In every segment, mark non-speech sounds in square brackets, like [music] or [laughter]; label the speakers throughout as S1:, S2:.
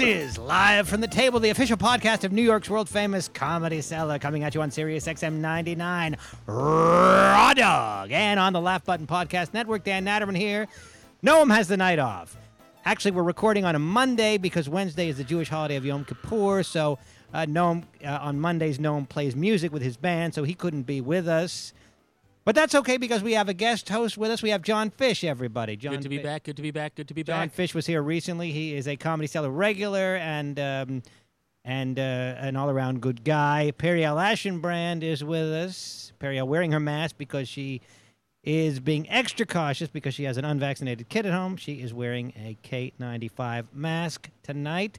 S1: This is live from the table, the official podcast of New York's world famous Comedy Cellar, coming at you on Sirius XM 99, Raw Dog, and on the Laugh Button Podcast Network. Dan Natterman here. Noam has the night off. Actually, we're recording on a Monday because Wednesday is the Jewish holiday of Yom Kippur. So, uh, Noam uh, on Mondays, Noam plays music with his band, so he couldn't be with us. But that's okay because we have a guest host with us. We have Jon Fisch, everybody. Jon
S2: Good to be back. Good to be back. Good to be back.
S1: Jon. Fisch was here recently. He is a Comedy Cellar regular and um, and uh, an all around good guy. Periel Aschenbrand is with us. Periel wearing her mask because she is being extra cautious because she has an unvaccinated kid at home. She is wearing a K95 mask tonight.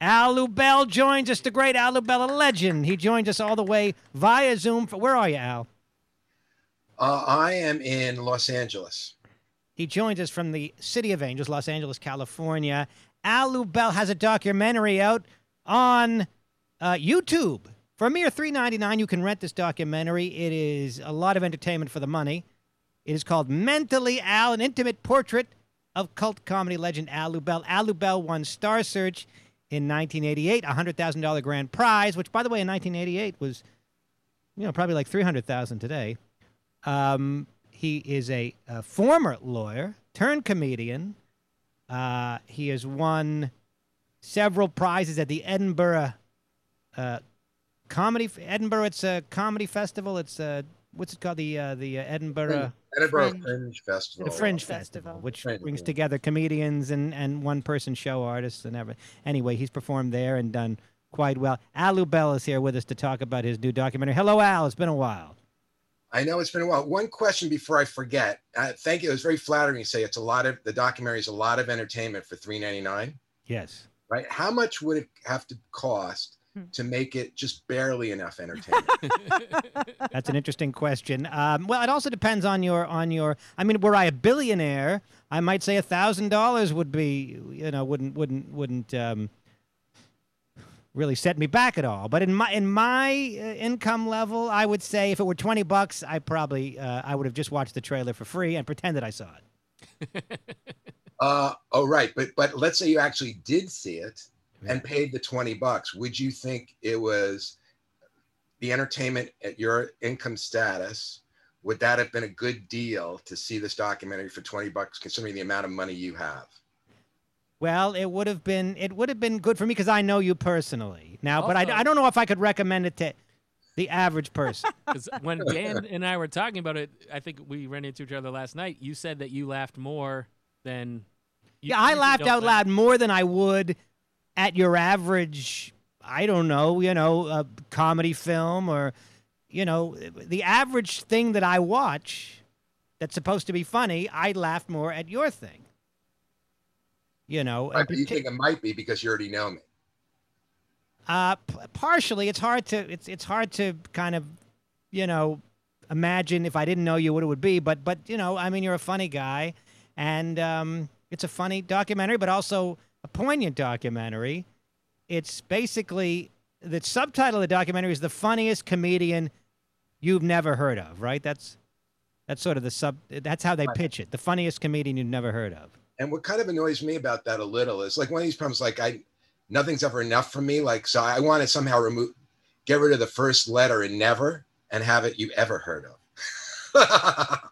S1: Al Lubel joins us, the great Al Lubel, a legend. He joins us all the way via Zoom. For, where are you, Al?
S3: Uh, I am in Los Angeles.
S1: He joins us from the City of Angels, Los Angeles, California. Al Lubel has a documentary out on uh, YouTube. For a mere $3.99, you can rent this documentary. It is a lot of entertainment for the money. It is called Mentally Al, an intimate portrait of cult comedy legend Al Lubel. Al Lubel won Star Search in 1988, a $100,000 grand prize, which, by the way, in 1988 was, you know, probably like 300000 today. Um, he is a, a former lawyer turned comedian. Uh, he has won several prizes at the Edinburgh uh, comedy Edinburgh. It's a comedy festival. It's uh, what's it called? The uh, the uh, Edinburgh
S3: Edinburgh
S4: Fringe.
S3: Fringe, Festival.
S1: the Fringe
S4: Festival.
S1: Festival, which
S3: Fringe,
S1: brings together comedians and and one person show artists and everything. Anyway, he's performed there and done quite well. Al Lubel is here with us to talk about his new documentary. Hello, Al. It's been a while.
S3: I know it's been a while. One question before I forget. Uh, thank you. It was very flattering. to say it's a lot of the documentary is a lot of entertainment for three ninety nine.
S1: Yes.
S3: Right? How much would it have to cost
S4: Hmm.
S3: to make it just barely enough entertainment? [laughs] [laughs]
S1: That's an interesting question. Um, well, it also depends on your on your. I mean, were I a billionaire, I might say a thousand dollars would be, you know, wouldn't wouldn't wouldn't um, really set me back at all. But in my in my uh, income level, I would say if it were twenty bucks, I probably uh, I would have just watched the trailer for free and pretended I saw it. [laughs]
S3: uh, oh, right. But but let's say you actually did see it and paid the twenty bucks. Would you think it was the entertainment at your income status? Would that have been a good deal to see this documentary for twenty bucks, considering the amount of money you have?
S1: Well, it would have been it would have been good for me because I know you personally now. but I, I don't know if I could recommend it to the average person. [laughs]
S2: Because when Dan and I were talking about it, I think we ran into each other last night. You said that you laughed more than. You
S1: yeah, I laughed out
S2: laugh.
S1: loud more than I would at your average, I don't know, you know, a comedy film or, you know, the average thing that I watch that's supposed to be funny. I laugh more at your thing. You know,
S3: Right, you think it might be because you already know me.
S1: Uh, p- partially, it's hard to it's it's hard to kind of, you know, imagine if I didn't know you what it would be. But but you know, I mean, you're a funny guy, and um, it's a funny documentary, but also a poignant documentary. It's basically the subtitle of the documentary is the funniest comedian you've never heard of. Right? That's that's sort of the sub. That's how they pitch it. The funniest comedian you've never heard of.
S3: And what kind of annoys me about that a little is like one of these problems, like I, nothing's ever enough for me. Like, so I want to somehow remove, get rid of the first letter in never and have it you ever heard of. [laughs]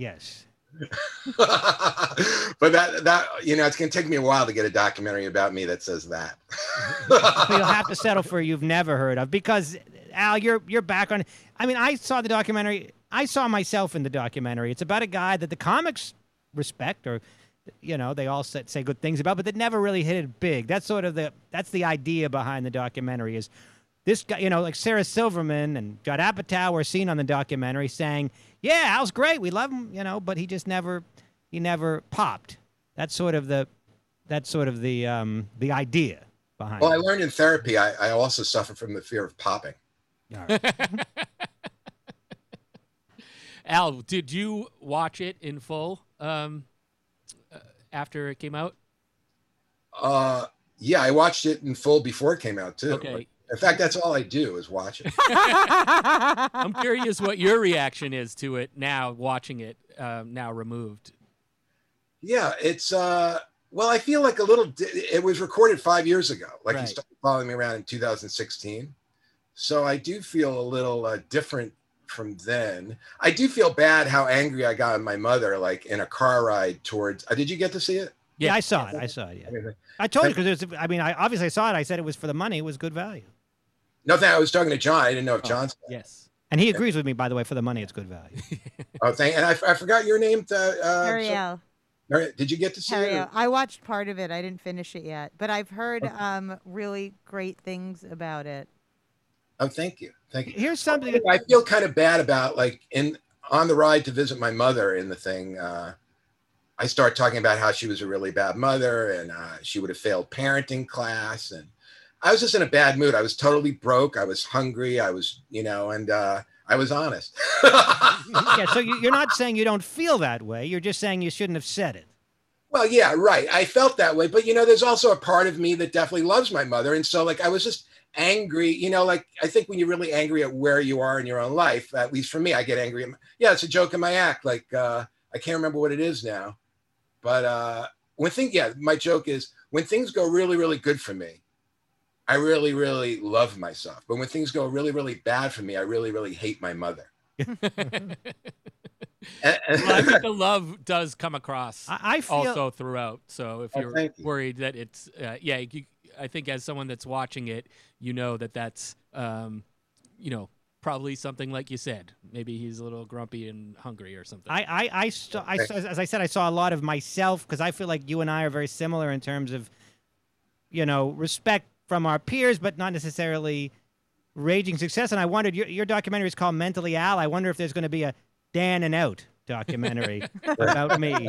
S1: Yes. [laughs]
S3: but that, that, you know, it's going to take me a while to get a documentary about me that says that. [laughs]
S1: but you'll have to settle for you've never heard of because Al, your your background. I mean, I saw the documentary. I saw myself in the documentary. It's about a guy that the comics respect, or you know, they all say, say good things about, but that never really hit it big. That's sort of the that's the idea behind the documentary. Is this guy, you know, like Sarah Silverman and Judd Apatow were seen on the documentary saying, "Yeah, Al's great. We love him," you know, but he just never he never popped. That's sort of the that's sort of the um the idea behind.
S3: well, I learned in therapy, I, I also suffer from the fear of popping.
S1: All [laughs] right.
S2: Al, did you watch it in full um, uh, after it came out?
S3: Uh, yeah, I watched it in full before it came out too.
S2: Okay.
S3: In fact, that's all I do is watch it. [laughs]
S2: I'm curious what your reaction is to it now, watching it um, now removed.
S3: Yeah, it's uh Well, I feel like a little. di- It was recorded five years ago. Like
S1: Right.
S3: he started following me around in 2016, so I do feel a little uh, different from then. I do feel bad how angry I got at my mother, like in a car ride towards. Uh, did you get to see it?
S1: Yeah,
S2: Yeah.
S1: I saw it. I saw it. Yeah,
S3: I
S1: told you because I mean, I obviously saw it. I said it was for the money. It was good value,
S3: No, thank. I was talking to Jon. I didn't know if
S2: Oh.
S3: Jon. saw it.
S2: Yes.
S1: and he agrees with me. By the way, for the money, it's good value. [laughs]
S3: Oh, thank. You. And I, I forgot your name. Uh, uh,
S4: Ariel.
S3: Mary- did you get to see it?
S4: Ariel.
S3: or-
S4: I watched part of it. I didn't finish it yet, but I've heard
S3: Okay.
S4: um, really great things about it.
S3: Oh, thank you. Thank you.
S1: Here's something.
S3: I feel kind of bad about like in on the ride to visit my mother in the thing. Uh, I start talking about how she was a really bad mother and uh, she would have failed parenting class, and I was just in a bad mood. I was totally broke. I was hungry. I was, you know, and uh, I was honest. [laughs]
S1: yeah, so you, you're not saying you don't feel that way. You're just saying you shouldn't have said it.
S3: Well, yeah, right. I felt that way, but you know, there's also a part of me that definitely loves my mother, and so like I was just angry. You know, like I think when you're really angry at where you are in your own life, at least for me, I get angry. At my, yeah, it's a joke in my act. Like uh, I can't remember what it is now, but uh, when thing, yeah, my joke is when things go really, really good for me, I really, really love myself. But when things go really, really bad for me, I really, really hate my mother. And- [laughs] and-
S2: well, I think the love does come across
S1: I, I feel.
S2: also throughout. So if
S3: Oh,
S2: you're
S3: thank you.
S2: worried that it's, uh, yeah, you, I think as someone that's watching it, you know that that's, um, you know, probably something like you said. Maybe he's a little grumpy and hungry or something.
S1: I, I, I, saw, I saw- as I said, I saw a lot of myself because I feel like you and I are very similar in terms of, you know, respect from our peers, but not necessarily raging success. And I wondered, your, your documentary is called Mentally Al. I wonder if there's going to be a Dan and Out documentary [laughs] about me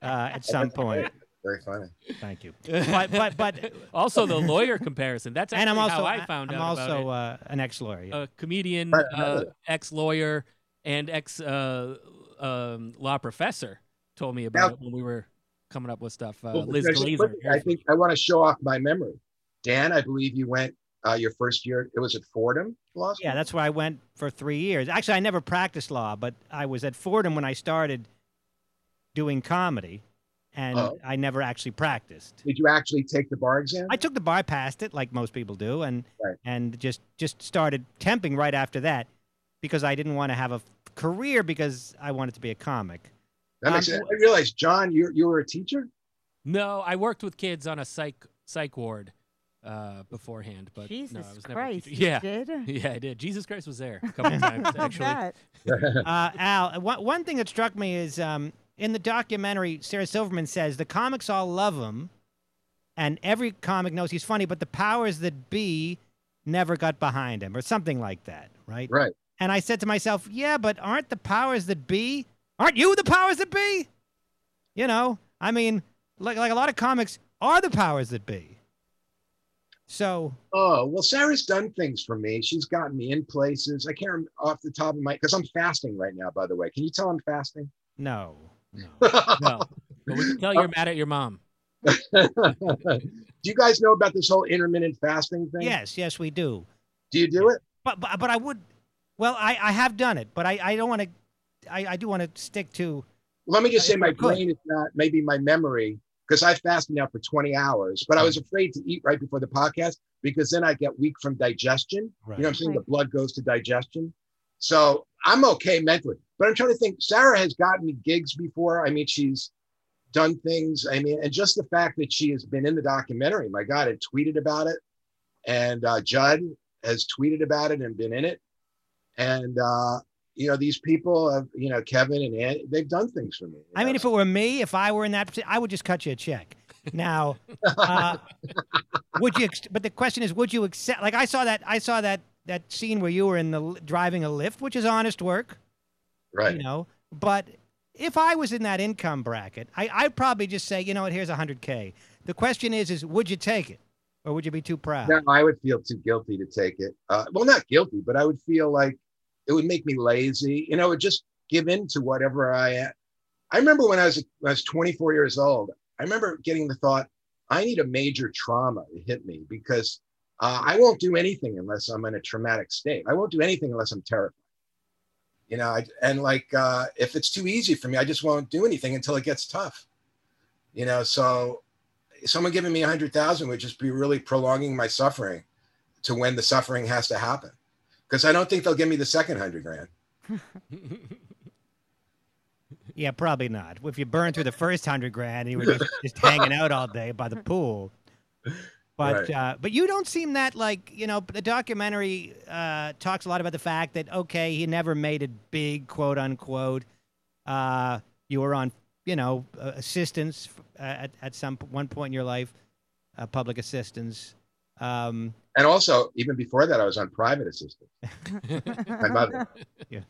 S1: uh, at some point.
S3: Very funny.
S1: Thank you. [laughs] But, but, but,
S2: also the lawyer comparison. That's
S1: and I'm also,
S2: how I found
S1: I'm
S2: out about
S1: also
S2: it.
S1: uh, an ex-lawyer.
S2: a comedian,
S3: Right, I
S2: uh, ex-lawyer, and ex uh, um, law professor told me about
S3: Now-
S2: it when we were coming up with stuff. Uh,
S3: Well,
S2: Liz Glazer.
S3: I think I want to show off my memory. Dan, I believe you went uh, your first year. It was at Fordham Law School.
S1: Yeah, that's where I went for three years. Actually, I never practiced law, but I was at Fordham when I started doing comedy, and
S3: Oh.
S1: I never actually practiced.
S3: Did you actually take the bar exam?
S1: I took the bar, passed it, like most people do, and
S3: Right.
S1: and just just started temping right after that, because I didn't want to have a career because I wanted to be a comic.
S3: that makes
S1: um,
S3: sense. I realized, Jon, you you were a teacher.
S2: No, I worked with kids on a psych psych ward uh, beforehand, but
S4: Jesus
S2: no, I was never a
S4: Christ.
S2: teacher.
S4: you
S2: Yeah,
S4: did? [laughs]
S2: yeah, I did. Jesus Christ was there a couple [laughs] times actually.
S4: bet. [laughs]
S1: Uh, Al, one, one thing that struck me is um, in the documentary, Sarah Silverman says the comics all love him, and every comic knows he's funny, but the powers that be never got behind him, or something like that, right?
S3: right.
S1: And I said to myself, yeah, but aren't the powers that be? Aren't you the powers that be? You know, I mean, like like a lot of comics are the powers that be. So
S3: Oh well, Sarah's done things for me. She's gotten me in places. I can't off the top of my because I'm fasting right now. By the way, can you tell I'm fasting?
S1: no, no. [laughs]
S2: No, but we can tell you're mad at your mom. [laughs]
S3: do you guys know about this whole intermittent fasting thing?
S1: yes, yes, we do.
S3: Do you do it?
S1: But but, but I would. Well, I, I have done it, but I, I don't want to. I, I do want to stick to.
S3: Let me just
S1: Uh,
S3: say my
S1: if could.
S3: brain is not maybe my memory because I fasted now for 20 hours, but I was afraid to eat right before the podcast because then I get weak from digestion. You know what I'm saying?
S4: Right.
S3: The blood goes to digestion. So I'm okay mentally. But I'm trying to think, Sarah has gotten me gigs before. I mean, she's done things. I mean, and just the fact that she has been in the documentary, my God, had tweeted about it. And uh, Judd has tweeted about it and been in it. And, uh, you know, these people, have, you know, Kevin and Ann, they've done things for me.
S1: I mean,
S3: know?
S1: if it were me, if I were in that, I would just cut you a check. Now, [laughs] uh, would you? But the question is, would you accept? Like I saw that. I saw that that scene where you were in the driving a Lyft, which is honest work,
S3: right.
S1: you know. But if I was in that income bracket, I, I'd probably just say, you know what? Here's a hundred k. The question is, is would you take it, or would you be too proud?
S3: No, I would feel too guilty to take it. Uh, well, not guilty, but I would feel like it would make me lazy. You know, it would just give in to whatever I am. I remember when I was when I was 24 years old. I remember getting the thought, I need a major trauma to hit me because uh, I won't do anything unless I'm in a traumatic state. I won't do anything unless I'm terrified. You know, I, and like uh, if it's too easy for me, I just won't do anything until it gets tough. You know, so someone giving me a hundred thousand would just be really prolonging my suffering to when the suffering has to happen. Because I don't think they'll give me the second hundred grand. [laughs]
S1: Yeah, probably not. If you burn through the first hundred grand, and you were just, just hanging out all day by the pool. But
S3: Right.
S1: uh, but you don't seem that like you know the documentary uh, talks a lot about the fact that okay he never made it big quote unquote. Uh, you were on you know uh, assistance uh, at at some one point in your life, uh, public assistance. Um,
S3: And also, even before that, I was on private assistance. [laughs] My mother.
S1: Yeah,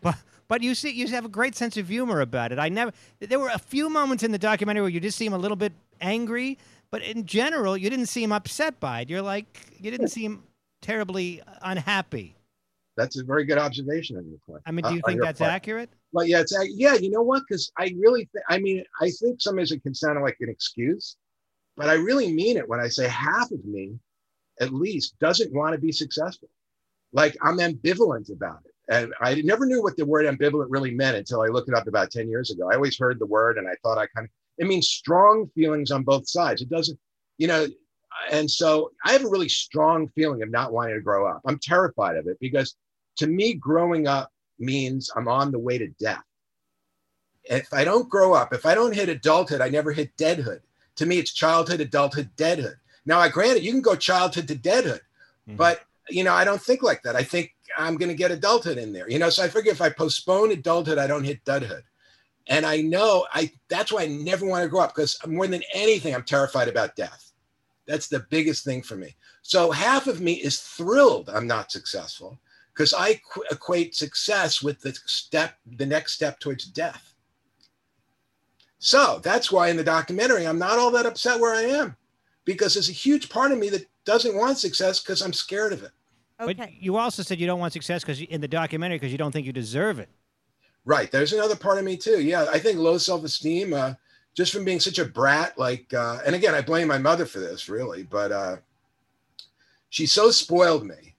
S1: but but you see you have a great sense of humor about it. I never there were a few moments in the documentary where you just seem a little bit angry, but in general you didn't seem upset by it. You're like you didn't seem terribly unhappy.
S3: That's a very good observation on your point.
S1: I mean, do
S3: Uh,
S1: you
S3: on
S1: think that's
S3: part.
S1: accurate?
S3: Well, yeah, it's ac- yeah. You know what? Because I really, th- I mean, I think sometimes it can sound like an excuse, but I really mean it when I say half of me, at least, doesn't want to be successful. Like I'm ambivalent about it, and I never knew what the word ambivalent really meant until I looked it up about ten years ago. I always heard the word, and I thought I kind of it means strong feelings on both sides. It doesn't, you know. And so I have a really strong feeling of not wanting to grow up. I'm terrified of it because to me, growing up means I'm on the way to death. If I don't grow up, if I don't hit adulthood, I never hit deadhood. To me, it's childhood, adulthood, deadhood. Now, I grant it, you can go childhood to deadhood,
S1: Mhm.
S3: but you know, I don't think like that. I think I'm going to get adulthood in there. You know, so I figure if I postpone adulthood, I don't hit deadhood. And I know I that's why I never want to grow up because more than anything, I'm terrified about death. That's the biggest thing for me. So half of me is thrilled I'm not successful because I qu- equate success with the step, the next step towards death. So that's why in the documentary, I'm not all that upset where I am because there's a huge part of me that doesn't want success because I'm scared of it.
S1: But you also said you don't want success because in the documentary because you don't think you deserve it.
S3: Right. There's another part of me too. Yeah. I think low self esteem, uh, just from being such a brat, like, uh, and again, I blame my mother for this really, but uh, she so spoiled me.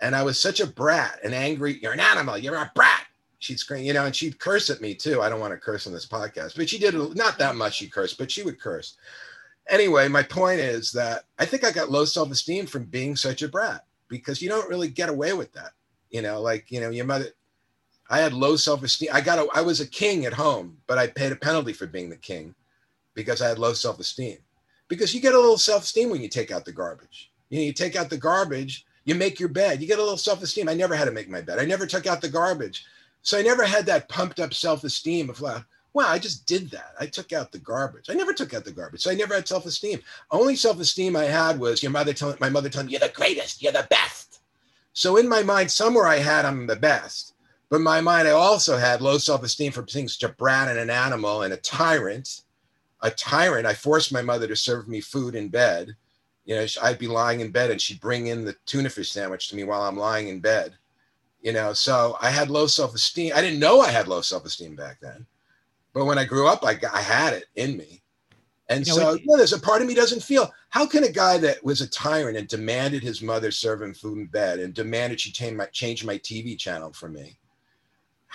S3: And I was such a brat and angry. You're an animal. You're a brat. She'd scream, you know, and she'd curse at me too. I don't want to curse on this podcast, but she did not that much. She cursed, but she would curse. Anyway, my point is that I think I got low self esteem from being such a brat because you don't really get away with that. You know, like, you know, your mother, I had low self esteem. I got a, I was a king at home, but I paid a penalty for being the king because I had low self esteem. Because you get a little self esteem when you take out the garbage. You know, you take out the garbage, you make your bed, you get a little self esteem. I never had to make my bed. I never took out the garbage, so I never had that pumped up self esteem of like, wow, I just did that. I took out the garbage. I never took out the garbage, so I never had self esteem. Only self esteem I had was your mother telling my mother telling me, you're the greatest, you're the best. So in my mind, somewhere I had I'm the best. But in my mind, I also had low self esteem for a brat and an animal and a tyrant. A tyrant. I forced my mother to serve me food in bed. You know, I'd be lying in bed and she'd bring in the tuna fish sandwich to me while I'm lying in bed. You know, so I had low self esteem. I didn't know I had low self esteem back then. But when I grew up, I, got, I had it in me. And
S1: You know,
S3: so,
S1: it-
S3: yeah, there's a part of me doesn't feel. How can a guy that was a tyrant and demanded his mother serve him food in bed and demanded she change my, change my TV channel for me?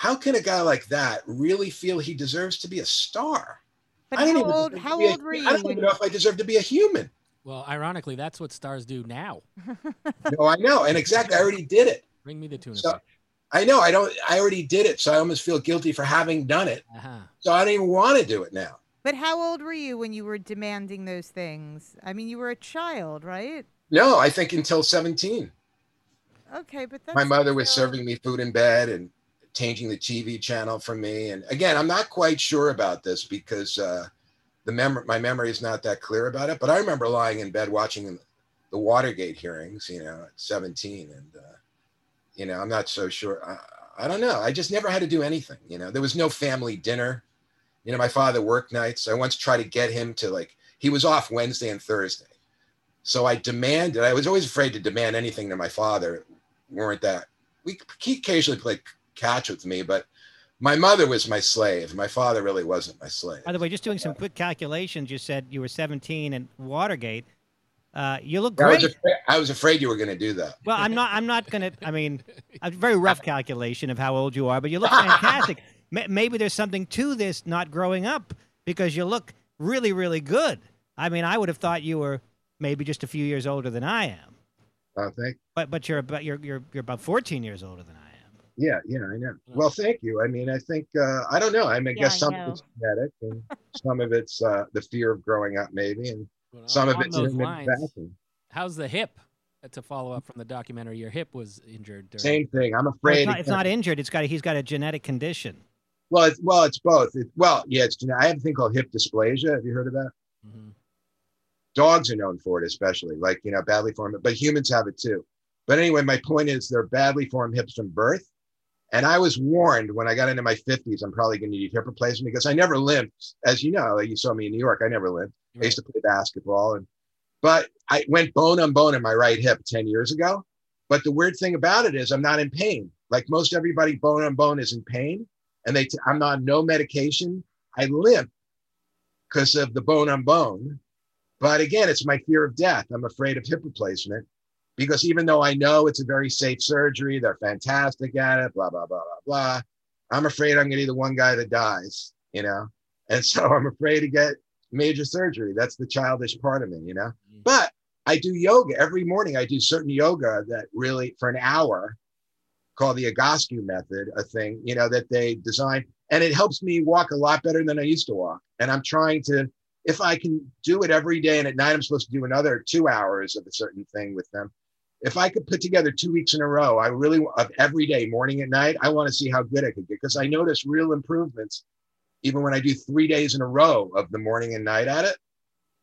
S3: How can a guy like that really feel he deserves to be a star?
S4: But
S3: I don't
S4: how
S3: even
S4: old? How
S3: be a-
S4: old were you?
S3: I don't even know if I deserve to be a human.
S2: Well, ironically, that's what stars do now. [laughs]
S3: No, I know, and exactly, I already did it.
S2: Bring me the tuna
S3: So- I know, I don't. I already did it, so I almost feel guilty for having done it.
S2: Uh-huh.
S3: So I don't even want to do it now.
S4: But how old were you when you were demanding those things? I mean, you were a child, right?
S3: No, I think until 17.
S4: Okay, but that's
S3: my mother was serving me food in bed and changing the TV channel for me. And again, I'm not quite sure about this because uh, the mem- my memory is not that clear about it. But I remember lying in bed watching the Watergate hearings, you know, at 17, and uh, you know, I'm not so sure. I, I don't know. I just never had to do anything. You know, there was no family dinner. You know, my father worked nights. I once tried to get him to like he was off Wednesday and Thursday. So I demanded, I was always afraid to demand anything to my father. Weren't that we occasionally played catch with me, but my mother was my slave. My father really wasn't my slave.
S1: By the way, just doing some quick calculations, you said you were 17 and Watergate. Uh, you look
S3: I was,
S1: great.
S3: afraid, I was afraid you were going to do that.
S1: Well, I'm not. I'm not gonna. I mean, a very rough [laughs] calculation of how old you are, but you look fantastic. [laughs] Ma- Maybe there's something to this not growing up because you look really, really good. I mean, I would have thought you were maybe just a few years older than I am.
S3: Oh, thank.
S1: But but you're about you're you're you're about 14 years older than I am.
S3: Yeah, yeah, I know.
S2: Yeah.
S3: Well, thank you. I mean, I think uh, I don't know. I mean, I
S4: Yeah,
S3: guess
S4: I
S3: some
S4: know.
S3: of it's genetic, and some of it's uh, the fear of growing up, maybe, and
S2: Well,
S3: some of it's
S2: those
S3: intermittent
S2: lines, how's the hip? Uh, To follow up from the documentary, your hip was injured. During,
S3: Same thing. I'm
S1: No,
S3: afraid.
S1: it's, not, it's
S3: can't-
S1: injured. It's got a, he's got a genetic condition.
S3: Well, it's, well, it's both. It, well, yeah, it's. gene- I have a thing called hip dysplasia. Have you heard of that?
S2: Mhm.
S3: Dogs are known for it, especially like you know badly formed, but humans have it too. But anyway, my point is they're badly formed hips from birth, and I was warned when I got into my 50s I'm probably going to need hip replacement because I never limped, as you know. You saw me in New York. I never limped. I used to play basketball, and but I went bone on bone in my right hip 10 years ago. But the weird thing about it is I'm not in pain. Like most everybody, bone on bone is in pain, and they t- I'm on no medication. I limp because of the bone on bone. But again, it's my fear of death. I'm afraid of hip replacement because even though I know it's a very safe surgery, they're fantastic at it, blah, blah, blah, blah, blah. I'm afraid I'm going to be the one guy that dies, you know? [laughs] And so I'm afraid to get major surgery. That's the childish part of me, you know?
S2: Mm.
S3: But I do yoga every morning. I do certain yoga that really, for an hour, called the Egoscue method, a thing, you know, that they design. And it helps me walk a lot better than I used to walk. And I'm trying to, if I can do it every day and at night I'm supposed to do another two hours of a certain thing with them. If I could put together two weeks in a row, I really, of every day, morning and night, I want to see how good I could get because I notice real improvements even when I do three days in a row of the morning and night at it.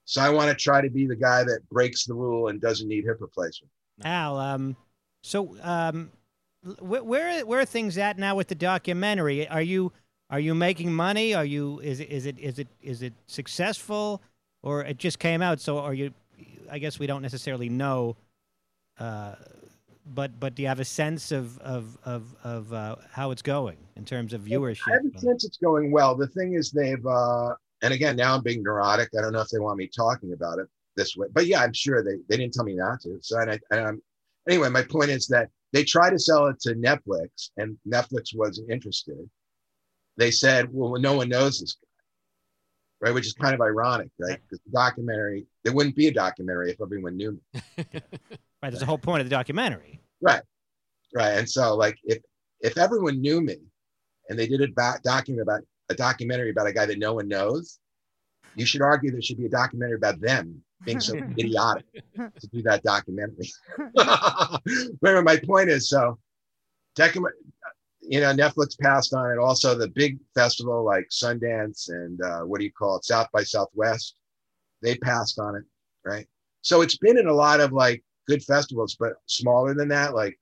S3: So I want to try to be the guy that breaks the rule and doesn't need hip replacement.
S1: Al, um, so um, wh- where where are things at now with the documentary? Are you are you making money? Are you is it is it is it is it successful, or it just came out? So are you? I guess we don't necessarily know. Uh, but but do you have a sense of of of of uh, how it's going in terms of viewership?
S3: I have a sense it's going well. The thing is, they've, uh, and again, now I'm being neurotic. I don't know if they want me talking about it this way, but yeah, I'm sure they, they didn't tell me not to. So, and I, and I'm, anyway, my point is that they tried to sell it to Netflix and Netflix wasn't interested. They said, well, no one knows this guy, right? Which is kind of ironic, right? Because the documentary, there wouldn't be a documentary if everyone knew me. [laughs]
S1: Right, there's a whole point of the documentary.
S3: Right. Right. And so like if if everyone knew me and they did a ba- document about a documentary about a guy that no one knows, you should argue there should be a documentary about them being so [laughs] idiotic to do that documentary. [laughs] [laughs] Remember, my point is so you know, Netflix passed on it. Also, the big festival like Sundance and uh, what do you call it, South by Southwest, they passed on it, right? So it's been in a lot of like good festivals, but smaller than that. Like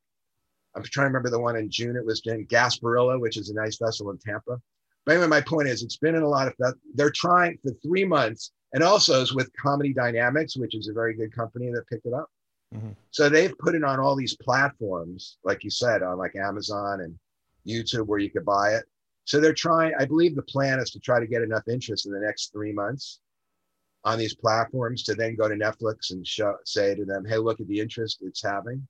S3: I'm trying to remember the one in June. It was in Gasparilla, which is a nice festival in Tampa. But anyway, my point is, it's been in a lot of. They're trying for three months, and also is with Comedy Dynamics, which is a very good company that picked it up.
S1: Mhm.
S3: So they've put it on all these platforms, like you said, on like Amazon and YouTube, where you could buy it. So they're trying. I believe the plan is to try to get enough interest in the next three months on these platforms to then go to Netflix and show, say to them, "Hey, look at the interest it's having."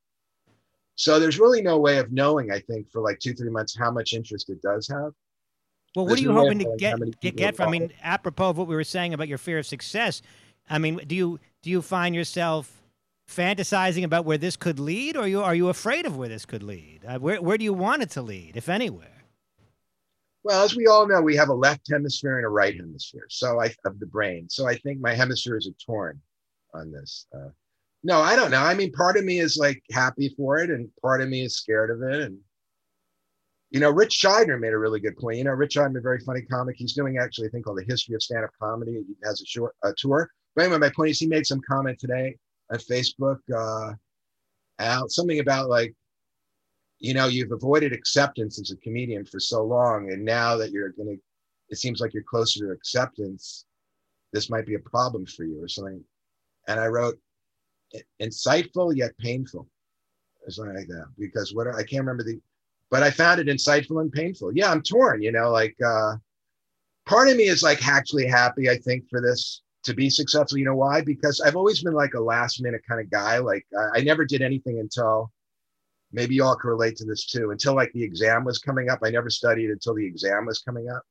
S3: So there's really no way of knowing, I think, for like two, three months, how much interest it does have.
S1: Well, what
S3: There's
S1: are you
S3: no
S1: hoping to get get, get from? I mean, apropos of what we were saying about your fear of success, I mean, do you do you find yourself fantasizing about where this could lead, or you are you afraid of where this could lead? Uh, where where do you want it to lead, if anywhere?
S3: Well, as we all know, we have a left hemisphere and a right hemisphere. So I of the brain. So I think my hemispheres are torn on this. Uh, no, I don't know. I mean, part of me is like happy for it, and part of me is scared of it. And you know, Rich Shydner made a really good point. You know, Rich Shydner, a very funny comic. He's doing actually a thing called the History of Stand-Up Comedy. He has a short a tour. But anyway, my point is, he made some comment today on Facebook, uh, out something about like you know, you've avoided acceptance as a comedian for so long, and now that you're gonna, it seems like you're closer to acceptance. This might be a problem for you or something. And I wrote, insightful yet painful, or something like that. Because what I can't remember the, but I found it insightful and painful. Yeah, I'm torn. You know, like uh, part of me is like actually happy. I think for this to be successful. You know why? Because I've always been like a last minute kind of guy. Like I, I never did anything until maybe y'all can relate to this too. Until like the exam was coming up, I never studied until the exam was coming up.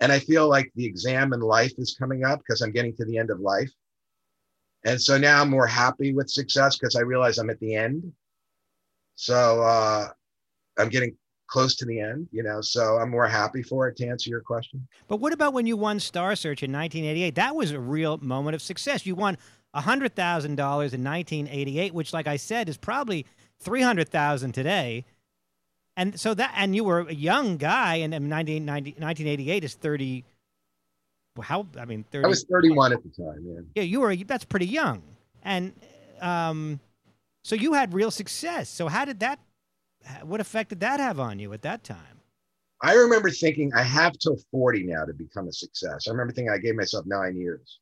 S3: And I feel like the exam in life is coming up because I'm getting to the end of life. And so now I'm more happy with success because I realize I'm at the end. So uh, I'm getting close to the end, you know, so I'm more happy for it to answer your question.
S1: But what about when you won Star Search in 1988? That was a real moment of success. You won $100,000 in 1988, which, like I said, is probably 300000 today. And so that, and you were a young guy, and 1990, 1988 is 30. How, I mean, 30.
S3: I was 31 at the time, yeah.
S1: Yeah, you were, that's pretty young. And um, so you had real success. So how did that, what effect did that have on you at that time?
S3: I remember thinking I have till 40 now to become a success. I remember thinking I gave myself nine years.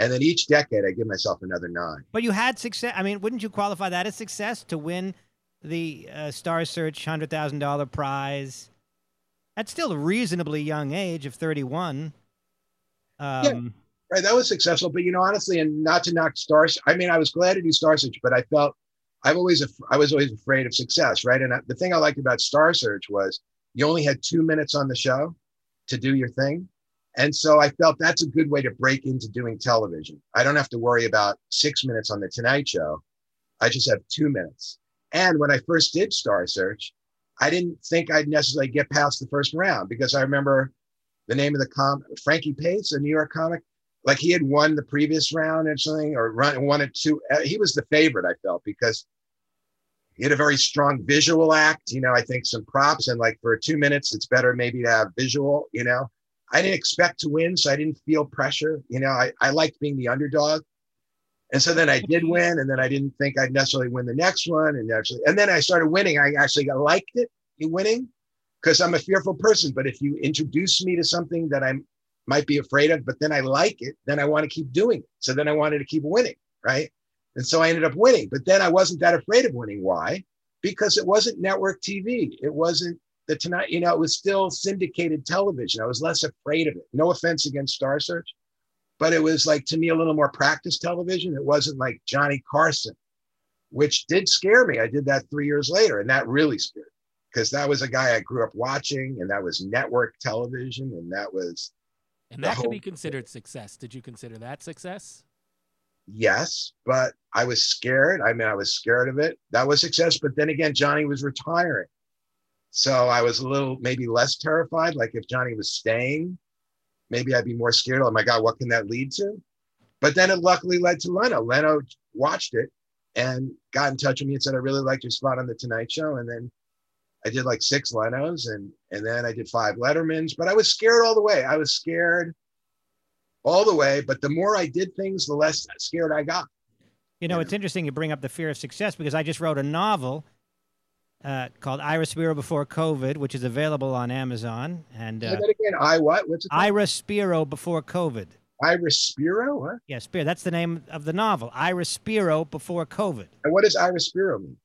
S3: And then each decade I give myself another nine.
S1: But you had success. I mean, wouldn't you qualify that as success to win the uh, Star Search hundred thousand dollar prize? at still a reasonably young age of thirty one. Um,
S3: Right. That was successful. But you know, honestly, and not to knock stars, I mean, I was glad to do Star Search, but I felt I've always I was always afraid of success, right? And I, the thing I liked about Star Search was you only had two minutes on the show to do your thing. And so I felt that's a good way to break into doing television. I don't have to worry about six minutes on the Tonight Show. I just have two minutes. And when I first did Star Search, I didn't think I'd necessarily get past the first round because I remember the name of the com Frankie Pace, a New York comic, like he had won the previous round or something, or run won it two. uh, He was the favorite, I felt, because he had a very strong visual act. You know, I think some props and like for two minutes, it's better maybe to have visual. You know, I didn't expect to win, so I didn't feel pressure. You know, I, I liked being the underdog. And so then I did win, and then I didn't think I'd necessarily win the next one. And actually, and then I started winning. I actually got liked it, winning, because I'm a fearful person. But if you introduce me to something that I might be afraid of, but then I like it, then I want to keep doing it. So then I wanted to keep winning, right? And so I ended up winning. But then I wasn't that afraid of winning. Why? Because it wasn't network TV. It wasn't the tonight, you know, it was still syndicated television. I was less afraid of it. No offense against Star Search, but it was like to me a little more practice television. It wasn't like Johnny Carson, which did scare me. I did that three years later, and that really scared me because that was a guy I grew up watching, and that was network television, and that was
S2: And that could be considered success. Did you consider that success?
S3: yes, but I was scared. I mean, I was scared of it. That was success. But then again, Johnny was retiring. So I was a little maybe less terrified. Like if Johnny was staying, maybe I'd be more scared. Oh my God, what can that lead to? But then it luckily led to Leno. Leno watched it and got in touch with me and said, I really liked your spot on the Tonight Show. And then I did like six Lenos and and then I did five Lettermans, but I was scared all the way. I was scared all the way. But the more I did things, the less scared I got.
S1: You know, it's interesting you bring up the fear of success because I just wrote a novel uh, called Ira Spiro Before COVID, which is available on Amazon. And uh,
S3: again. I what? What's it called?
S1: Ira Before COVID.
S3: Iris Spiro? What?
S1: Yeah, Spiro. That's the name of the novel. Ira Spiro Before COVID.
S3: And what does Iris Spiro mean?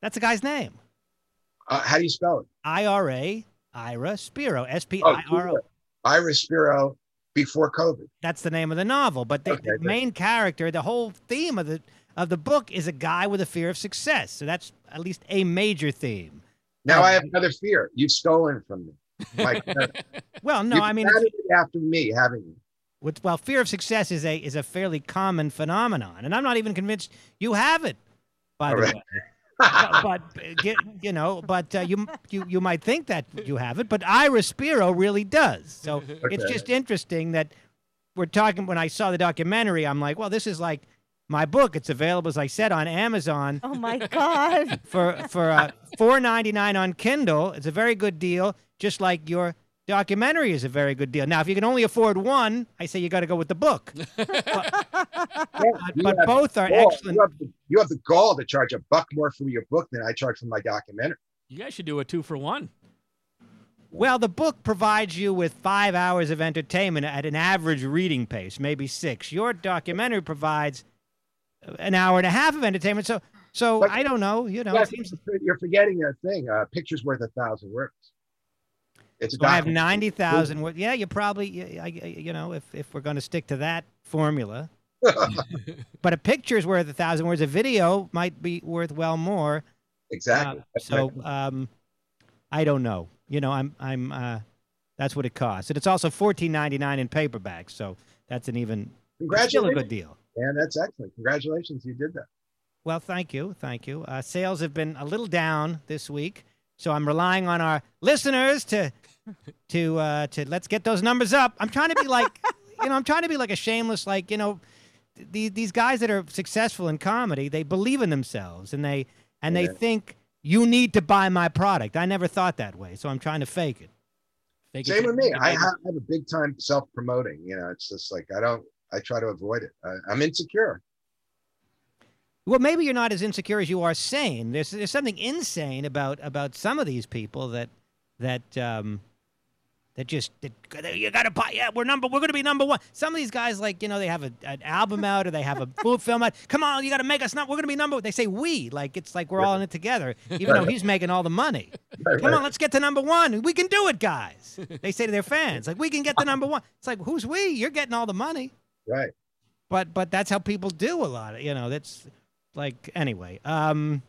S1: That's the guy's name.
S3: Uh, how do you spell it?
S1: I R A Ira Spiro. S P
S3: Oh,
S1: I R O.
S3: Ira Spiro before COVID.
S1: That's the name of the novel. But the,
S3: Okay,
S1: the main character, the whole theme of the of the book is a guy with a fear of success. So that's at least a major theme.
S3: Now
S1: Oh.
S3: I have another fear. You've stolen from me. My, [laughs]
S1: Well, no, I mean,
S3: after me, haven't you?
S1: With, well, fear of success is a is a fairly common phenomenon, and I'm not even convinced you have it. By the
S3: All right.
S1: way, but, but uh, get, you know, but uh, you you you might think that you have it, but Ira Spiro really does. So [laughs] it's just interesting that we're talking. When I saw the documentary, I'm like, well, this is like my book. It's available, as I said, on Amazon
S4: Oh my God. [laughs]
S1: for for uh, four ninety nine on Kindle. It's a very good deal, just like your documentary is a very good deal. Now, if you can only afford one, I say you got to go with the book. [laughs]
S3: You
S1: but
S3: have
S1: both are
S3: gall-
S1: excellent.
S3: You have, the, you have the gall to charge a buck more for your book than I charge for my documentary.
S2: You guys should do a two for one.
S1: Well, the book provides you with five hours of entertainment at an average reading pace, maybe six. Your documentary provides an hour and a half of entertainment. So, so
S3: But-
S1: I don't know. You know, it seems.
S3: you're forgetting a thing. Uh, picture's worth a thousand words. It's a
S1: so I have ninety thousand wo- Yeah, you probably. y- I- I- You know, if if we're going to stick to that formula, [laughs] but a picture is worth a thousand words. A video might be worth well more.
S3: exactly.
S1: Uh, so um, I don't know. You know, I'm I'm uh, that's what it costs, and it's also fourteen ninety nine in paperback. So that's an even still a good deal.
S3: And that's excellent. Congratulations, you did that.
S1: Well, thank you, thank you. Uh, sales have been a little down this week, so I'm relying on our listeners to [laughs] to uh, to let's get those numbers up. I'm trying to be like, [laughs] you know, I'm trying to be like a shameless, like you know, these these guys that are successful in comedy, they believe in themselves and they and they think you need to buy my product. I never thought that way, so I'm trying to fake it.
S2: Fake
S3: Same
S2: till
S3: with me. I have, I have a big time self promoting. You know, it's just like I don't. I try to avoid it. I, I'm insecure.
S1: Well, maybe you're not as insecure as you are sane. There's there's something insane about about some of these people that that um that just that, you got to buy. Yeah, we're number. We're going to be number one. Some of these guys, like you know, they have a, an album out or they have a [laughs] full film out. Come on, you got to make us not. We're going to be number. They say we like it's like we're all in it together, even though he's making all the money. [laughs]
S3: Right,
S1: Come
S3: right.
S1: on, let's get to number one. We can do it, guys. [laughs] They say to their fans, like we can get to number one. It's like who's we? You're getting all the money
S3: Right.
S1: but but that's how people do a lot of you know that's like anyway um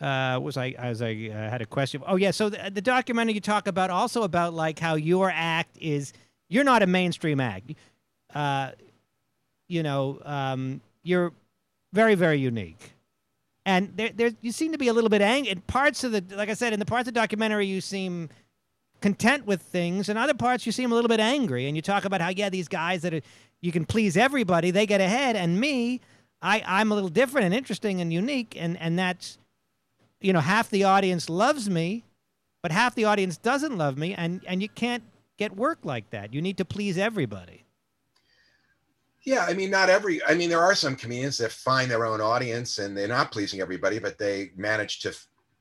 S1: uh was i as i uh, had a question. Oh yeah so the, the documentary you talk about also about like how your act is you're not a mainstream act. Uh you know um you're very very unique. And there, there you seem to be a little bit angry in parts of the like i said in the parts of the documentary you seem content with things and other parts you seem a little bit angry and you talk about how yeah these guys that are you can please everybody they get ahead and me i i'm a little different and interesting and unique and and that's you know half the audience loves me but half the audience doesn't love me and and you can't get work like that you need to please everybody
S3: Yeah, I mean, not every. I mean, there are some comedians that find their own audience and they're not pleasing everybody, but they manage to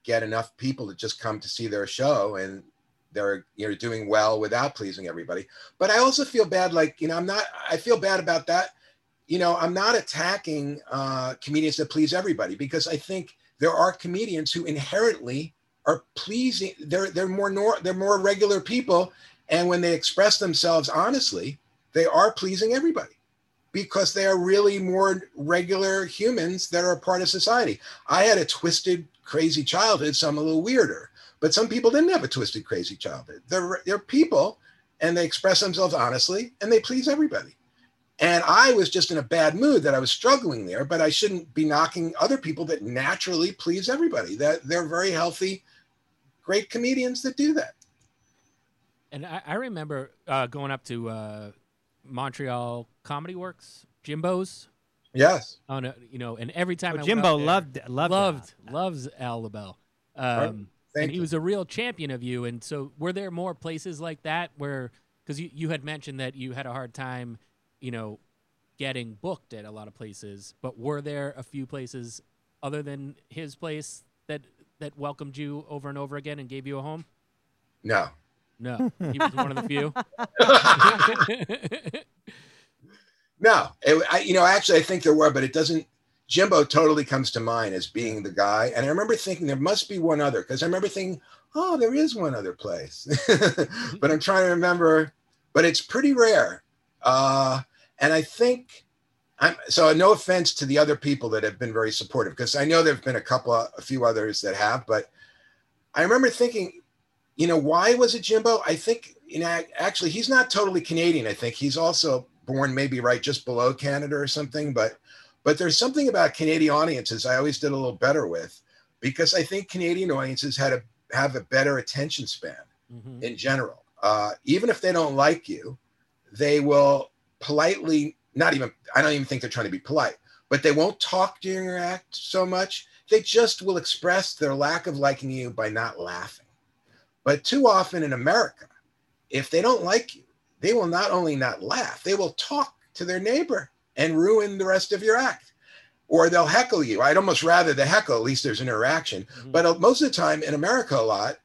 S3: get enough people to just come to see their show, and they're you know doing well without pleasing everybody. But I also feel bad, like you know, I'm not. I feel bad about that. You know, I'm not attacking uh, comedians that please everybody because I think there are comedians who inherently are pleasing. They're they're more nor, they're more regular people, and when they express themselves honestly, they are pleasing everybody because they are really more regular humans that are a part of society. I had a twisted, crazy childhood, so I'm a little weirder. But some people didn't have a twisted, crazy childhood. They're, they're people and they express themselves honestly and they please everybody. And I was just in a bad mood that I was struggling there, but I shouldn't be knocking other people that naturally please everybody. That they're very healthy, great comedians that do that.
S2: And I, I remember uh, going up to uh, Montreal Comedy Works, Jimbo's.
S3: Yes.
S2: On a, you know, and every time
S1: Oh,
S2: I
S1: Jimbo
S2: went up
S1: loved loved
S2: loved
S1: that.
S2: loves Al Lubel.
S3: Right. Thank
S2: and he
S3: you.
S2: was a real champion of you. And so, were there more places like that where, because you, you had mentioned that you had a hard time, you know, getting booked at a lot of places, but were there a few places other than his place that that welcomed you over and over again and gave you a home?
S3: No.
S2: No, he was one of the few. [laughs] [laughs]
S3: No, it, I, you know, actually, I think there were, but it doesn't. Jimbo totally comes to mind as being the guy, and I remember thinking there must be one other because I remember thinking, oh, there is one other place, [laughs] but I'm trying to remember. But it's pretty rare, uh, and I think. I'm, so no offense to the other people that have been very supportive because I know there've been a couple, a few others that have, but I remember thinking, you know, why was it Jimbo? I think, you know, actually, he's not totally Canadian. I think he's also born maybe right just below Canada or something. But, but there's something about Canadian audiences I always did a little better with, because I think Canadian audiences had a have a better attention span
S2: Mhm.
S3: in general. Uh, even if they don't like you, they will politely, not even, I don't even think they're trying to be polite, but they won't talk during your act so much. They just will express their lack of liking you by not laughing. But too often in America, if they don't like you, they will not only not laugh, they will talk to their neighbor and ruin the rest of your act. Or they'll heckle you. I'd almost rather the heckle, at least there's an interaction.
S2: Mhm.
S3: But uh, most of the time in America, a lot,